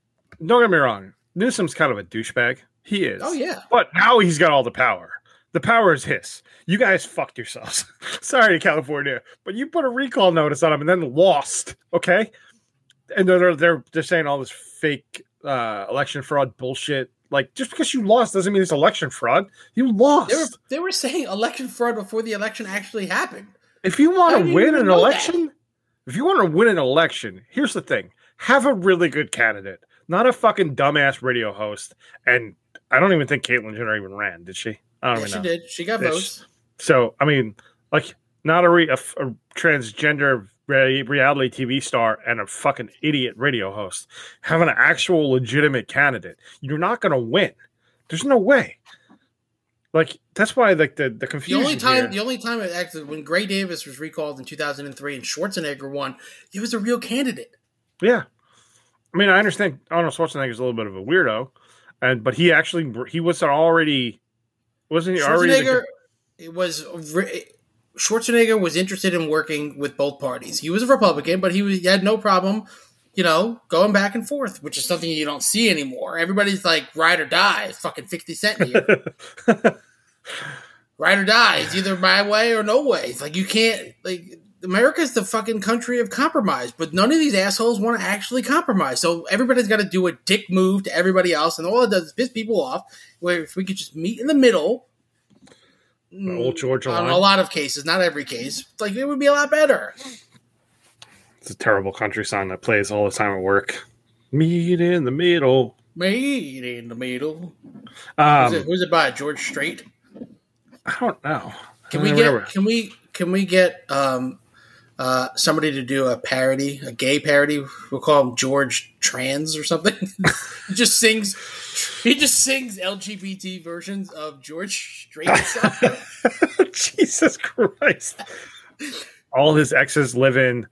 [SPEAKER 2] Don't get me wrong. Newsom's kind of a douchebag. He is.
[SPEAKER 1] Oh yeah,
[SPEAKER 2] But now he's got all the power. The power is his. You guys fucked yourselves. <laughs> Sorry, California, but you put a recall notice on him and then lost. Okay, and they're they're they're saying all this fake uh, election fraud bullshit. Like just because you lost doesn't mean it's election fraud. You lost.
[SPEAKER 1] they were they were saying election fraud before the election actually happened.
[SPEAKER 2] if you want to win an
[SPEAKER 1] know that.
[SPEAKER 2] election, if you want to win an election, here's the thing: have a really good candidate, not a fucking dumbass radio host. And I don't even think Caitlyn Jenner even ran. Did she? I don't
[SPEAKER 1] Yeah, she
[SPEAKER 2] know.
[SPEAKER 1] did. She got votes.
[SPEAKER 2] So I mean, like not a, re- a, a transgender reality TV star and a fucking idiot radio host. Have an actual legitimate candidate. You're not going to win. There's no way. Like that's why like the the confusion.
[SPEAKER 1] The only time,
[SPEAKER 2] here-
[SPEAKER 1] the only time it actually when Gray Davis was recalled in 2003 and Schwarzenegger won, he was a real candidate.
[SPEAKER 2] yeah. I mean, I understand Arnold Schwarzenegger's a little bit of a weirdo, and but he actually he was already wasn't he already the-
[SPEAKER 1] Schwarzenegger it was Schwarzenegger was interested in working with both parties. He was a Republican, but he, was, he had no problem, you know, going back and forth, which is something you don't see anymore. Everybody's like ride or die, fucking fifty cent here. <laughs> ride or die. It's either my way or no way. It's like you can't like America's the fucking country of compromise, but none of these assholes want to actually compromise. So everybody's got to do a dick move to everybody else, and all it does is piss people off. Where if we could just meet in the middle,
[SPEAKER 2] Old Georgia
[SPEAKER 1] on
[SPEAKER 2] line.
[SPEAKER 1] a lot of cases, not every case, like it would be a lot better.
[SPEAKER 2] It's a terrible country song that plays all the time at work. Meet in the middle.
[SPEAKER 1] Meet in the middle.
[SPEAKER 2] Um,
[SPEAKER 1] Who's, it, who's it by? George Strait.
[SPEAKER 2] I don't know.
[SPEAKER 1] Can we get?
[SPEAKER 2] remember.
[SPEAKER 1] Can we? Can we get um, uh, somebody to do a parody, a gay parody? We'll call him George Trans or something. <laughs> just sings. He just sings LGBT versions of George Strait. <laughs>
[SPEAKER 2] Jesus Christ! All his exes live in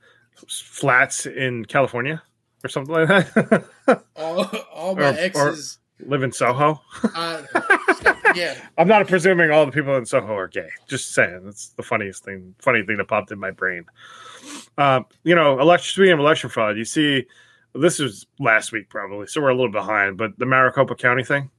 [SPEAKER 2] flats in California or something like that. <laughs>
[SPEAKER 1] all, all my
[SPEAKER 2] Or- or-
[SPEAKER 1] exes.
[SPEAKER 2] live in Soho.
[SPEAKER 1] uh, <laughs> yeah,
[SPEAKER 2] I'm not presuming all the people in Soho are gay. Just saying, that's the funniest thing. Funny thing that popped in my brain. Um, you know, election speaking of election fraud, you see, this was last week probably, so we're a little behind. But the Maricopa County thing,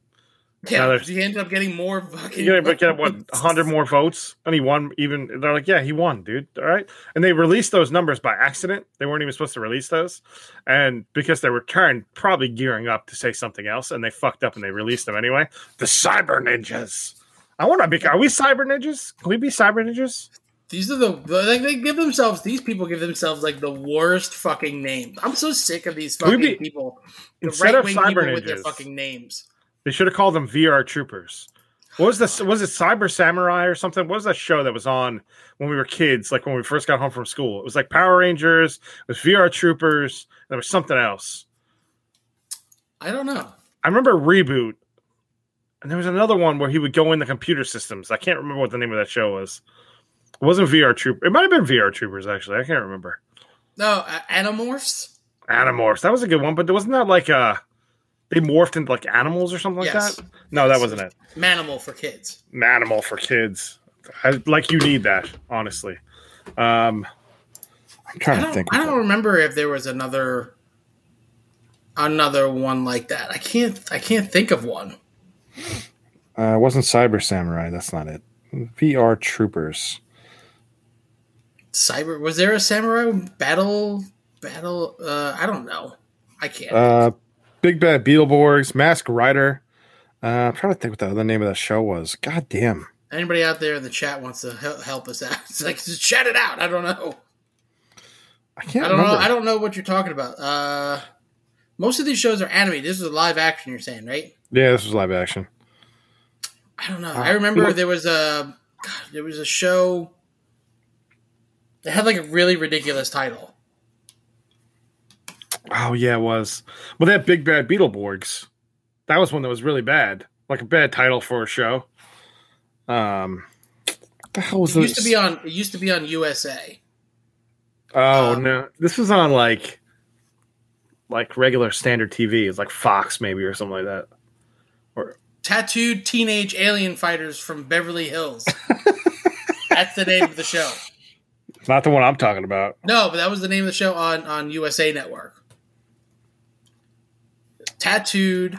[SPEAKER 1] yeah. he ended up getting more fucking.
[SPEAKER 2] you know, get what hundred more votes, and he won. Even they're like, yeah, he won, dude. All right, and they released those numbers by accident. They weren't even supposed to release those, and because they were turned, probably gearing up to say something else, and they fucked up and they released them anyway. The cyber ninjas. I want to be. Are we cyber ninjas? Can we be cyber ninjas?
[SPEAKER 1] These are the like they give themselves. These people give themselves like the worst fucking names. I'm so sick of these fucking
[SPEAKER 2] be-
[SPEAKER 1] people. The
[SPEAKER 2] instead of
[SPEAKER 1] right wing
[SPEAKER 2] cyber
[SPEAKER 1] people with their
[SPEAKER 2] ninjas-
[SPEAKER 1] fucking names.
[SPEAKER 2] They should have called them VR troopers. What was this? Was it Cyber Samurai or something? What was that show that was on when we were kids? Like when we first got home from school. It was like Power Rangers. It was VR troopers. There was something else.
[SPEAKER 1] I don't know.
[SPEAKER 2] I remember Reboot, and there was another one where he would go in the computer systems. I can't remember what the name of that show was. It wasn't VR Troop. It might have been VR Troopers actually. I can't remember.
[SPEAKER 1] No, uh, Animorphs.
[SPEAKER 2] Animorphs. That was a good one, but there wasn't that like uh they morphed into like animals or something like
[SPEAKER 1] Yes.
[SPEAKER 2] that? No, that wasn't it.
[SPEAKER 1] Manimal for kids.
[SPEAKER 2] An animal for kids. I, like you need that, honestly. Um, I'm trying to think.
[SPEAKER 1] I don't remember if there was another another one like that. I can't. I can't think of one.
[SPEAKER 2] Uh, it wasn't Cyber Samurai. That's not it. VR Troopers.
[SPEAKER 1] Cyber. Was there a samurai battle? Battle. Uh, I don't know. I can't.
[SPEAKER 2] Uh, Big Bad Beetleborgs, Mask Rider. Uh, I'm trying to think what the other name of that show was. God damn.
[SPEAKER 1] Anybody out there in the chat wants to help, us out? <laughs> It's like just shout it out. I don't know.
[SPEAKER 2] I can't
[SPEAKER 1] I don't
[SPEAKER 2] remember.
[SPEAKER 1] know. I don't know what you're talking about. Uh, most of these shows are anime This is a live action. You're saying, right?
[SPEAKER 2] Yeah, this is live action.
[SPEAKER 1] I don't know.
[SPEAKER 2] Uh,
[SPEAKER 1] I remember there was a God, there was a show. It had like a really ridiculous title.
[SPEAKER 2] Oh yeah, it was. Well, that Big Bad Beetleborgs, that was one that was really bad, like a bad title for a show. Um, what the hell was
[SPEAKER 1] It
[SPEAKER 2] this?
[SPEAKER 1] used to be on. It used to be on USA.
[SPEAKER 2] Oh
[SPEAKER 1] um,
[SPEAKER 2] no, this was on like, like regular standard TV. It's like Fox maybe or something like that.
[SPEAKER 1] Or tattooed teenage alien fighters from Beverly Hills. <laughs> That's the name of the show.
[SPEAKER 2] Not the one I'm talking about.
[SPEAKER 1] No, but that was the name of the show on on USA Network. Tattooed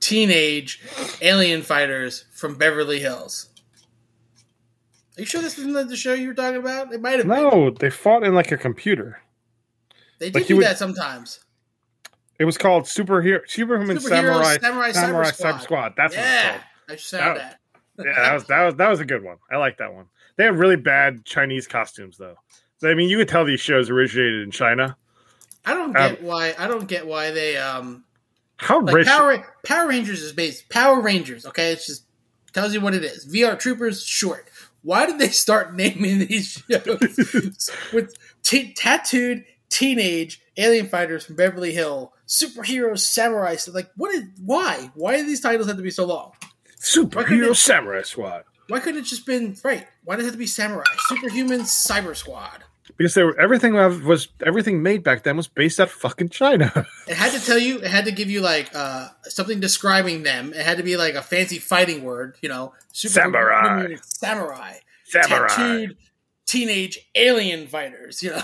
[SPEAKER 1] teenage alien fighters from Beverly Hills. Are you sure this isn't the show you were talking about? It might have been.
[SPEAKER 2] No, they fought in like a computer.
[SPEAKER 1] They did
[SPEAKER 2] like
[SPEAKER 1] do
[SPEAKER 2] would-
[SPEAKER 1] that sometimes.
[SPEAKER 2] It was called Superhero Superhuman
[SPEAKER 1] Superheroes,
[SPEAKER 2] Samurai
[SPEAKER 1] Samurai,
[SPEAKER 2] Samurai
[SPEAKER 1] Cyber
[SPEAKER 2] Cyber
[SPEAKER 1] Squad.
[SPEAKER 2] Squad. That's what it's
[SPEAKER 1] yeah,
[SPEAKER 2] called.
[SPEAKER 1] I just found
[SPEAKER 2] That-
[SPEAKER 1] that.
[SPEAKER 2] Yeah, that was that was that was a good one. I like that one. They have really bad Chinese costumes though. So I mean, you could tell these shows originated in China.
[SPEAKER 1] I don't
[SPEAKER 2] Um,
[SPEAKER 1] get why. I don't get why they um
[SPEAKER 2] How
[SPEAKER 1] like
[SPEAKER 2] rich?
[SPEAKER 1] Power Power Rangers is based Power Rangers. Okay, it just tells you what it is. VR Troopers short. Why did they start <laughs> naming these shows <laughs> with t- tattooed teenage alien fighters from Beverly Hill, superheroes, samurai? So like, what is why? Why do these titles have to be so long?
[SPEAKER 2] Superhero
[SPEAKER 1] it-
[SPEAKER 2] Samurai Squad.
[SPEAKER 1] Why couldn't it just been right? Why does it have to be samurai? Superhuman Cyber Squad.
[SPEAKER 2] Because they were, everything was everything made back then was based out fucking China. <laughs>
[SPEAKER 1] It had to tell you. It had to give you like uh, something describing them. It had to be like a fancy fighting word. You know,
[SPEAKER 2] Samurai.
[SPEAKER 1] samurai,
[SPEAKER 2] Samurai.
[SPEAKER 1] tattooed teenage alien fighters. You know,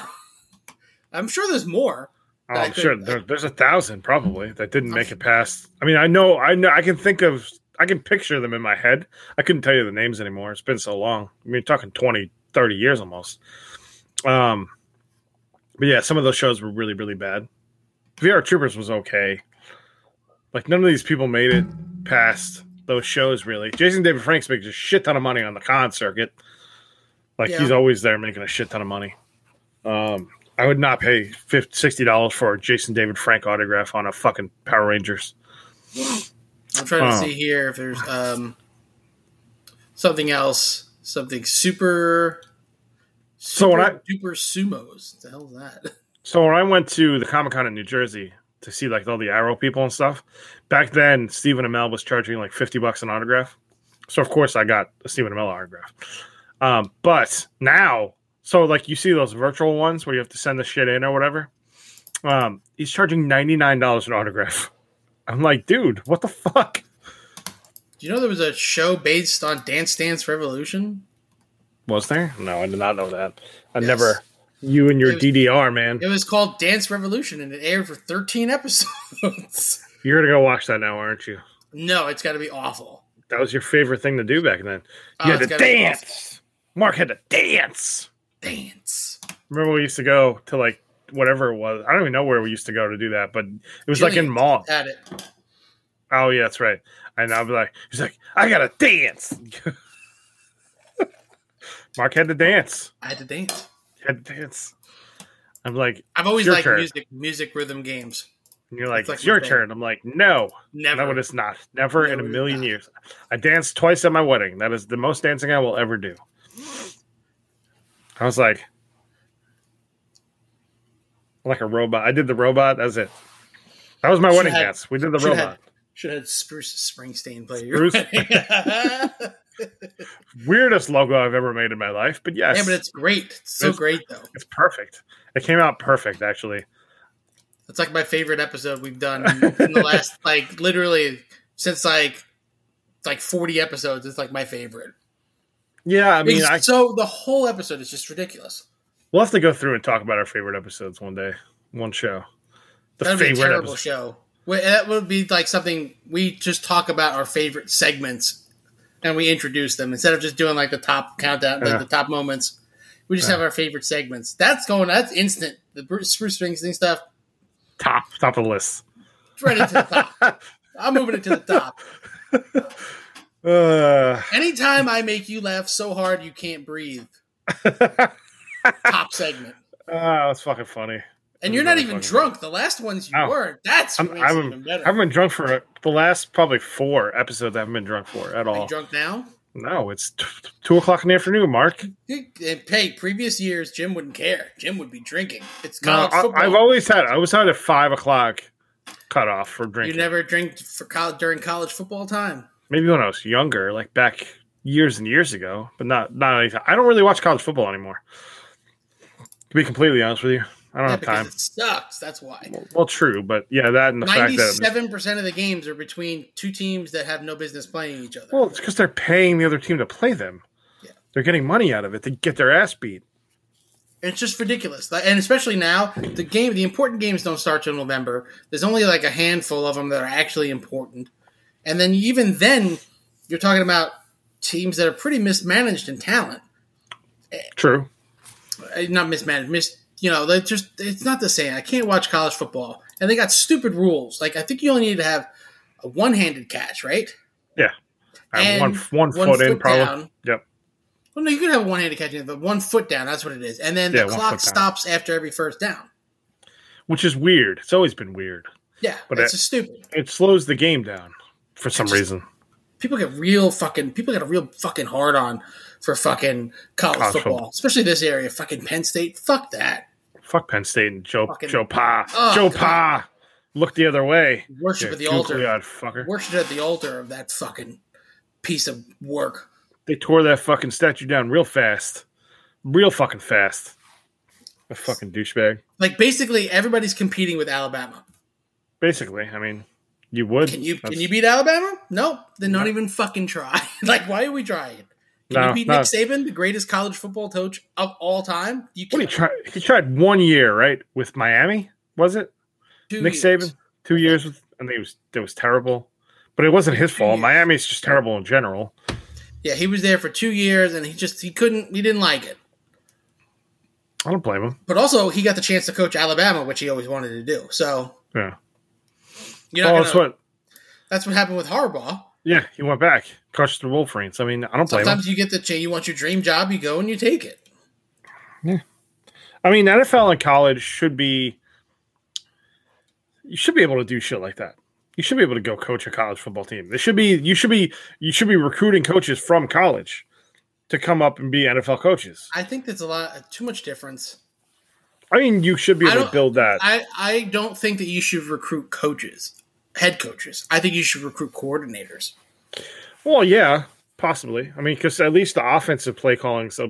[SPEAKER 1] <laughs> I'm sure there's more.
[SPEAKER 2] Oh, I'm sure there, there's a thousand probably that didn't make it past. I mean, I know, I know, I can think of, I can picture them in my head. I couldn't tell you the names anymore. It's been so long. I mean, talking 20, 30 years almost. Um, but yeah, some of those shows were really, really bad. VR Troopers was okay. Like none of these people made it past those shows. Really, Jason David Franks makes a shit ton of money on the con circuit. Like
[SPEAKER 1] Yeah.
[SPEAKER 2] he's always there making a shit ton of money. Um, I would not pay 50 sixty dollars for a Jason David Frank autograph on a fucking Power Rangers. <gasps> <laughs>
[SPEAKER 1] I'm trying to
[SPEAKER 2] Oh.
[SPEAKER 1] see here if there's um, something else, something super.
[SPEAKER 2] So when
[SPEAKER 1] super duper sumos, what the hell is that? <laughs>
[SPEAKER 2] So when I went to the Comic Con in New Jersey to see like all the Arrow people and stuff, back then Stephen Amell was charging like fifty bucks an autograph. So of course I got a Stephen Amell autograph. Um, but now, so like you see those virtual ones where you have to send the shit in or whatever. Um, he's charging ninety nine dollars an autograph. <laughs> I'm like, dude, what the fuck?
[SPEAKER 1] Do you know there was a show based on Dance Dance Revolution?
[SPEAKER 2] Was there? No, I did not know that. I
[SPEAKER 1] Yes.
[SPEAKER 2] never. You and your
[SPEAKER 1] was-
[SPEAKER 2] DDR man.
[SPEAKER 1] It was called Dance Revolution, and it aired for 13 episodes. <laughs>
[SPEAKER 2] You're gonna go watch that now, aren't you?
[SPEAKER 1] no, it's got to be awful.
[SPEAKER 2] That was your favorite thing to do back then.
[SPEAKER 1] Oh,
[SPEAKER 2] You had to dance. Marc had to dance.
[SPEAKER 1] Dance.
[SPEAKER 2] Remember we used to go to like whatever it was. I don't even know where we used to go to do that, but it was like in mall.
[SPEAKER 1] Had it.
[SPEAKER 2] Oh yeah, that's right. And I'll be like, he's like, I gotta dance. <laughs> Marc had to dance.
[SPEAKER 1] I had to dance.
[SPEAKER 2] Had to dance. I'm like,
[SPEAKER 1] I've always liked
[SPEAKER 2] turn.
[SPEAKER 1] music, music rhythm games.
[SPEAKER 2] and you're like,
[SPEAKER 1] It's like
[SPEAKER 2] it's your
[SPEAKER 1] thing.
[SPEAKER 2] turn. I'm like, no,
[SPEAKER 1] Never.
[SPEAKER 2] no, it is not. Never in a million
[SPEAKER 1] not.
[SPEAKER 2] years. I danced twice at my wedding. That is the most dancing I will ever do. I was like, like a robot. I did the robot. That's it. That was my
[SPEAKER 1] Should've
[SPEAKER 2] wedding
[SPEAKER 1] had-
[SPEAKER 2] dance. We did the
[SPEAKER 1] should've
[SPEAKER 2] robot.
[SPEAKER 1] Should have had Spruce Springsteen play your <laughs>
[SPEAKER 2] Weirdest logo I've ever made in my life, but yes, Yeah,
[SPEAKER 1] but it's great. It's so
[SPEAKER 2] It's-
[SPEAKER 1] great though.
[SPEAKER 2] it's perfect. It came out perfect, actually.
[SPEAKER 1] It's like my favorite episode we've done in, in the <laughs> last like literally since like like 40 episodes. It's like my favorite.
[SPEAKER 2] Yeah, I mean, I,
[SPEAKER 1] so the whole episode is just ridiculous.
[SPEAKER 2] We'll have to go through and talk about our favorite episodes one day, one show. The
[SPEAKER 1] That'd be a terrible
[SPEAKER 2] episode.
[SPEAKER 1] show. That would be like something we just talk about our favorite segments and we introduce them instead of just doing like the top countdown, like
[SPEAKER 2] Yeah.
[SPEAKER 1] the top moments. We just
[SPEAKER 2] Yeah.
[SPEAKER 1] have our favorite segments. That's going. That's instant. The Bruce Springsteen stuff.
[SPEAKER 2] Top, top of the list.
[SPEAKER 1] It's right into the top. <laughs> I'm moving it to the top.
[SPEAKER 2] Uh,
[SPEAKER 1] Anytime I make you laugh so hard you can't breathe, <laughs> top segment.
[SPEAKER 2] Ah, that's fucking funny.
[SPEAKER 1] And you're not even drunk. The last ones you
[SPEAKER 2] Oh.
[SPEAKER 1] were. That's
[SPEAKER 2] I'm,
[SPEAKER 1] what makes it
[SPEAKER 2] I'm,
[SPEAKER 1] even better.
[SPEAKER 2] I haven't been drunk for the last probably four episodes. I haven't been drunk for at
[SPEAKER 1] Are
[SPEAKER 2] all.
[SPEAKER 1] you drunk now?
[SPEAKER 2] No, it's t- two o'clock in the afternoon, Marc.
[SPEAKER 1] And hey, previous years, Jim wouldn't care. Jim would be drinking. It's
[SPEAKER 2] No,
[SPEAKER 1] college
[SPEAKER 2] I,
[SPEAKER 1] football.
[SPEAKER 2] I've always had. I was had a five o'clock cutoff for drinking.
[SPEAKER 1] you never drink for college during college football time.
[SPEAKER 2] Maybe when I was younger, like back years and years ago, but not not anytime. I don't really watch college football anymore. To be completely honest with you, I don't
[SPEAKER 1] Yeah,
[SPEAKER 2] have time.
[SPEAKER 1] it sucks. That's why.
[SPEAKER 2] Well, true, but yeah, that and the fact that
[SPEAKER 1] Ninety-seven percent of the games are between two teams that have no business playing each other.
[SPEAKER 2] well, it's because they're paying the other team to play them.
[SPEAKER 1] Yeah.
[SPEAKER 2] They're getting money out of it to get their ass beat.
[SPEAKER 1] It's just ridiculous, and especially now, the game, the important games don't start till November. There's only like a handful of them that are actually important, and then even then, you're talking about teams that are pretty mismanaged in talent.
[SPEAKER 2] True.
[SPEAKER 1] Uh, Not mismanaged, mis. You know, they just it's not the same. I can't watch college football, and they got stupid rules. Like I think you only need to have a one-handed catch, right?
[SPEAKER 2] Yeah, have
[SPEAKER 1] And
[SPEAKER 2] one one, foot, in, probably.
[SPEAKER 1] down.
[SPEAKER 2] Yep.
[SPEAKER 1] Well, no, you could have a one-handed catch, but one foot down. That's what it is, and then
[SPEAKER 2] Yeah,
[SPEAKER 1] the
[SPEAKER 2] one
[SPEAKER 1] clock
[SPEAKER 2] foot down.
[SPEAKER 1] stops after every first down.
[SPEAKER 2] Which is weird. It's always been weird.
[SPEAKER 1] Yeah,
[SPEAKER 2] But
[SPEAKER 1] it's
[SPEAKER 2] it-
[SPEAKER 1] stupid.
[SPEAKER 2] It slows the game down for some
[SPEAKER 1] just-
[SPEAKER 2] reason.
[SPEAKER 1] people get real fucking people get a real fucking hard on for fucking college,
[SPEAKER 2] College
[SPEAKER 1] football,
[SPEAKER 2] football.
[SPEAKER 1] especially this area. Fucking Penn State, fuck that.
[SPEAKER 2] Fuck Penn State and Joe
[SPEAKER 1] Fucking-
[SPEAKER 2] Joe Pa.
[SPEAKER 1] Oh,
[SPEAKER 2] Joe
[SPEAKER 1] God.
[SPEAKER 2] Pa. Look the other way.
[SPEAKER 1] Worship
[SPEAKER 2] You
[SPEAKER 1] at the altar.
[SPEAKER 2] fucker.
[SPEAKER 1] Worship at the altar of that fucking piece of work.
[SPEAKER 2] They tore that fucking statue down real fast. Real fucking fast. A fucking douchebag.
[SPEAKER 1] Like basically, everybody's competing with Alabama.
[SPEAKER 2] Basically, I mean, you would.
[SPEAKER 1] Can you
[SPEAKER 2] That's-
[SPEAKER 1] can you beat Alabama? No, then not even fucking try. <laughs> like, why are we trying? Can
[SPEAKER 2] No,
[SPEAKER 1] you beat
[SPEAKER 2] no.
[SPEAKER 1] Nick Saban, the greatest college football coach of all time? You
[SPEAKER 2] What he tried? He tried one year, right, with Miami. Was it
[SPEAKER 1] Two
[SPEAKER 2] Nick
[SPEAKER 1] years.
[SPEAKER 2] Saban? Two years with, and it was it was terrible. But it wasn't his fault. Miami's just terrible in general.
[SPEAKER 1] Yeah, he was there for two years, and he just he couldn't. He didn't like it.
[SPEAKER 2] I don't blame him.
[SPEAKER 1] But also, he got the chance to coach Alabama, which he always wanted to do. So
[SPEAKER 2] Yeah.
[SPEAKER 1] you're not
[SPEAKER 2] Oh, that's what.
[SPEAKER 1] That's what happened with Harbaugh.
[SPEAKER 2] Yeah, he went back, coached the Wolverines. I mean, I don't him.
[SPEAKER 1] Sometimes you get the chance, you want your dream job, you go and you take it.
[SPEAKER 2] Yeah, I mean, NFL and college should be. You should be able to do shit like that. You should be able to go coach a college football team. They should be. You should be. You should be recruiting coaches from college to come up and be NFL coaches.
[SPEAKER 1] I think there's a lot too much difference.
[SPEAKER 2] I mean, you should be able to build that.
[SPEAKER 1] I, I don't think that you should recruit coaches, head coaches. I think you should recruit coordinators.
[SPEAKER 2] Well, yeah, possibly. I mean, because at least the offensive play calling is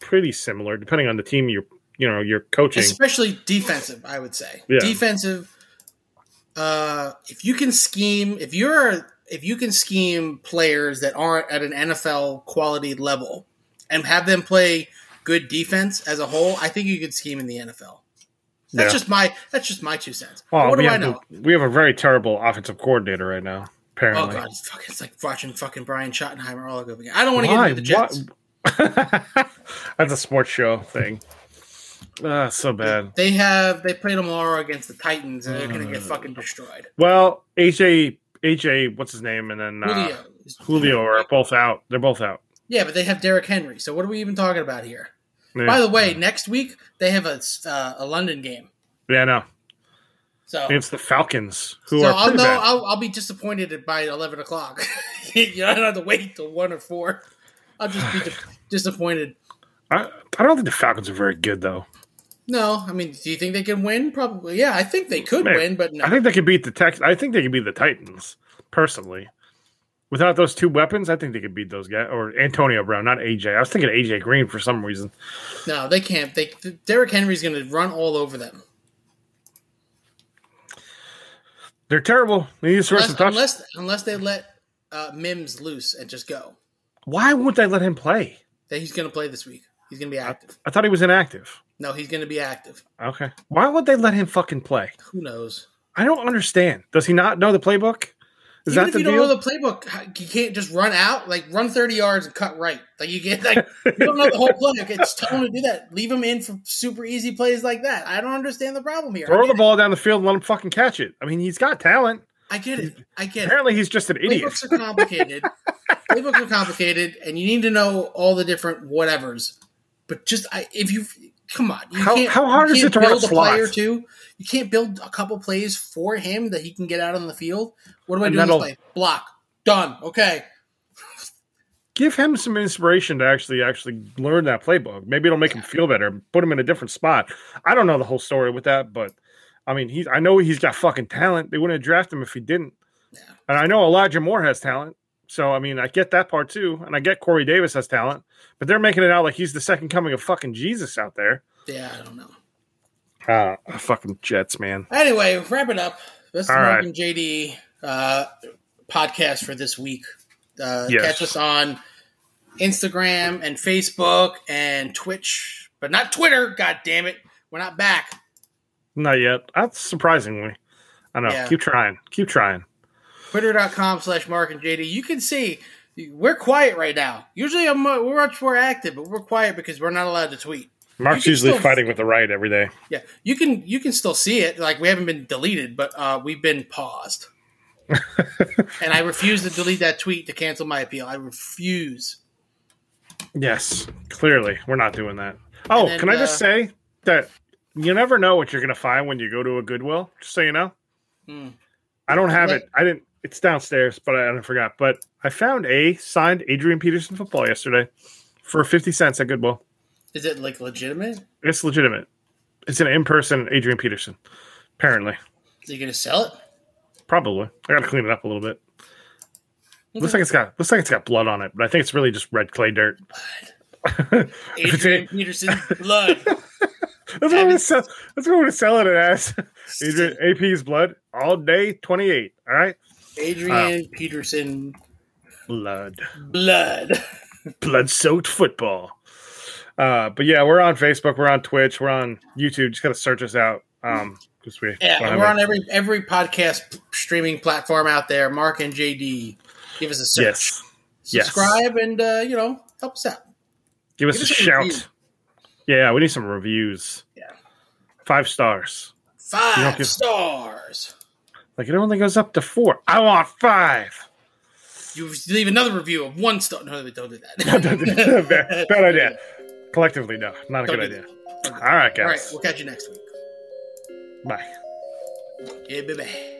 [SPEAKER 2] pretty similar, depending on the team you're. You know, you're coaching.
[SPEAKER 1] Especially defensive, I would say.
[SPEAKER 2] Yeah.
[SPEAKER 1] Defensive uh if you can scheme if you're if you can scheme players that aren't at an NFL quality level and have them play good defense as a whole, I think you could scheme in the NFL. That's
[SPEAKER 2] Yeah.
[SPEAKER 1] just my that's just my two cents.
[SPEAKER 2] Well,
[SPEAKER 1] what do I know?
[SPEAKER 2] we have a very terrible offensive coordinator right now.
[SPEAKER 1] Oh god, it's, fucking, it's like watching fucking Brian Schottenheimer all over again. I don't want to get into the Jets. <laughs>
[SPEAKER 2] That's a sports show thing. Ah, so bad.
[SPEAKER 1] They have they play tomorrow against the Titans and they're gonna get fucking destroyed.
[SPEAKER 2] Well, AJ, AJ, what's his name, and then uh,
[SPEAKER 1] Julio.
[SPEAKER 2] Julio are both out. They're both out.
[SPEAKER 1] Yeah, but they have Derrick Henry. So what are we even talking about here?
[SPEAKER 2] Yeah.
[SPEAKER 1] By the way, next week they have a uh, a London game.
[SPEAKER 2] yeah, no,
[SPEAKER 1] So
[SPEAKER 2] it's the Falcons who
[SPEAKER 1] so
[SPEAKER 2] are
[SPEAKER 1] I'll know
[SPEAKER 2] bad.
[SPEAKER 1] I'll, I'll be disappointed by eleven o'clock. <laughs> you don't have to wait till one or four. I'll just be <sighs> disappointed.
[SPEAKER 2] I, I don't think the Falcons are very good though.
[SPEAKER 1] No, I mean, do you think they can win? Probably. Yeah, I think they could
[SPEAKER 2] Maybe.
[SPEAKER 1] win, but no.
[SPEAKER 2] I think they could beat the Tex. I think they could beat the Titans personally. Without those two weapons, I think they could beat those guys or Antonio Brown, not AJ. I was thinking AJ Green for some reason.
[SPEAKER 1] No, they can't. They Derrick Henry's going to run all over them.
[SPEAKER 2] They're terrible. They need to
[SPEAKER 1] Unless,
[SPEAKER 2] some
[SPEAKER 1] unless unless they let uh, Mims loose and just go.
[SPEAKER 2] Why won't they let him play?
[SPEAKER 1] That he's going to play this week. He's going to be active.
[SPEAKER 2] I thought he was inactive.
[SPEAKER 1] No, he's going to be active.
[SPEAKER 2] Okay. Why would they let him fucking play?
[SPEAKER 1] Who knows?
[SPEAKER 2] I don't understand. Does he not know the playbook? Is
[SPEAKER 1] Even if you
[SPEAKER 2] deal?
[SPEAKER 1] don't know the playbook, you can't just run out, like run thirty yards and cut right. Like you get, like you don't know the whole <laughs> play. Like, it's tell him to do that. Leave him in for super easy plays like that. I don't understand the problem here.
[SPEAKER 2] Throw the
[SPEAKER 1] it.
[SPEAKER 2] ball down the field and let him fucking catch it. I mean, he's got talent.
[SPEAKER 1] I get it. I get it.
[SPEAKER 2] Apparently, he's just an idiot.
[SPEAKER 1] Playbooks are complicated. <laughs> Playbooks are complicated, and you need to know all the different whatevers. But just I, if you come on, you
[SPEAKER 2] How-
[SPEAKER 1] can't,
[SPEAKER 2] how hard is it to run
[SPEAKER 1] build
[SPEAKER 2] a
[SPEAKER 1] player too? You can't build a couple plays for him that he can get out on the field. What am I
[SPEAKER 2] And
[SPEAKER 1] do this play? Block. Done. Okay.
[SPEAKER 2] give him some inspiration to actually actually learn that playbook. Maybe it'll make him feel better. Put him in a different spot. I don't know the whole story with that, but I mean, he's I know he's got fucking talent. They wouldn't have drafted him if he didn't.
[SPEAKER 1] Yeah.
[SPEAKER 2] And I know Elijah Moore has talent. So I mean, I get that part too, and I get Corey Davis has talent, but they're making it out like he's the second coming of fucking Jesus out there.
[SPEAKER 1] Yeah, I don't know.
[SPEAKER 2] Uh, fucking Jets, man.
[SPEAKER 1] Anyway, wrap it up. This is
[SPEAKER 2] All
[SPEAKER 1] Marc
[SPEAKER 2] right.
[SPEAKER 1] and JD uh, podcast for this week. Uh,
[SPEAKER 2] Yes.
[SPEAKER 1] Catch us on Instagram and Facebook and Twitch, but not Twitter. God damn it, we're not back.
[SPEAKER 2] Not yet. That's surprisingly. I know.
[SPEAKER 1] Yeah.
[SPEAKER 2] Keep trying. Keep trying.
[SPEAKER 1] Twitter.com slash Marc and JD. You can see we're quiet right now. Usually I'm, we're much more active, but we're quiet because we're not allowed to tweet. Marc's
[SPEAKER 2] usually
[SPEAKER 1] still-
[SPEAKER 2] fighting with the right every day.
[SPEAKER 1] Yeah, you can you can still see it. Like we haven't been deleted, but uh, we've been paused. <laughs> and I refuse to delete that tweet to cancel my appeal. I refuse.
[SPEAKER 2] Yes, clearly we're not doing that. Oh,
[SPEAKER 1] then,
[SPEAKER 2] can I just
[SPEAKER 1] uh,
[SPEAKER 2] say that you never know what you're going to find when you go to a Goodwill? Just so you know,
[SPEAKER 1] Hmm.
[SPEAKER 2] I don't have
[SPEAKER 1] Let-
[SPEAKER 2] it. I didn't. It's downstairs, but I, I forgot. But I found a signed Adrian Peterson football yesterday for fifty cents at Goodwill.
[SPEAKER 1] Is it like legitimate?
[SPEAKER 2] It's legitimate. It's an in-person Adrian Peterson. Apparently,
[SPEAKER 1] Are you gonna sell it?
[SPEAKER 2] probably. I got to clean it up a little bit. Looks like it's got looks like it's got blood on it, but I think it's really just red clay dirt. <laughs> It's
[SPEAKER 1] Adrian Peterson blood.
[SPEAKER 2] That's what I'm sell. That's what I'm gonna sell it as. Adrian AP's blood all day, twenty eight. All right,
[SPEAKER 1] Adrian Peterson
[SPEAKER 2] blood,
[SPEAKER 1] blood. <laughs>
[SPEAKER 2] blood soaked football. Uh, but yeah, we're on Facebook, we're on Twitch, we're on YouTube. Just gotta search us out. Um, because we
[SPEAKER 1] Yeah,
[SPEAKER 2] don't
[SPEAKER 1] and
[SPEAKER 2] have
[SPEAKER 1] we're on every every podcast streaming platform out there. Marc and JD, give us a search.
[SPEAKER 2] yes. yes.
[SPEAKER 1] Subscribe and uh, you know help us out.
[SPEAKER 2] Give us
[SPEAKER 1] Give
[SPEAKER 2] a
[SPEAKER 1] us a
[SPEAKER 2] shout.
[SPEAKER 1] review.
[SPEAKER 2] Yeah, we need some reviews.
[SPEAKER 1] Yeah.
[SPEAKER 2] Five stars.
[SPEAKER 1] Five stars.
[SPEAKER 2] Like it only goes up to four. I want five.
[SPEAKER 1] You leave another review of one star. No, don't do
[SPEAKER 2] bad,
[SPEAKER 1] that. <laughs> <laughs>
[SPEAKER 2] bad idea. Collectively, no, not a
[SPEAKER 1] Don't
[SPEAKER 2] good idea.
[SPEAKER 1] that.
[SPEAKER 2] All right,
[SPEAKER 1] All right,
[SPEAKER 2] guys.
[SPEAKER 1] we'll catch you next week.
[SPEAKER 2] Bye.
[SPEAKER 1] Yeah, baby.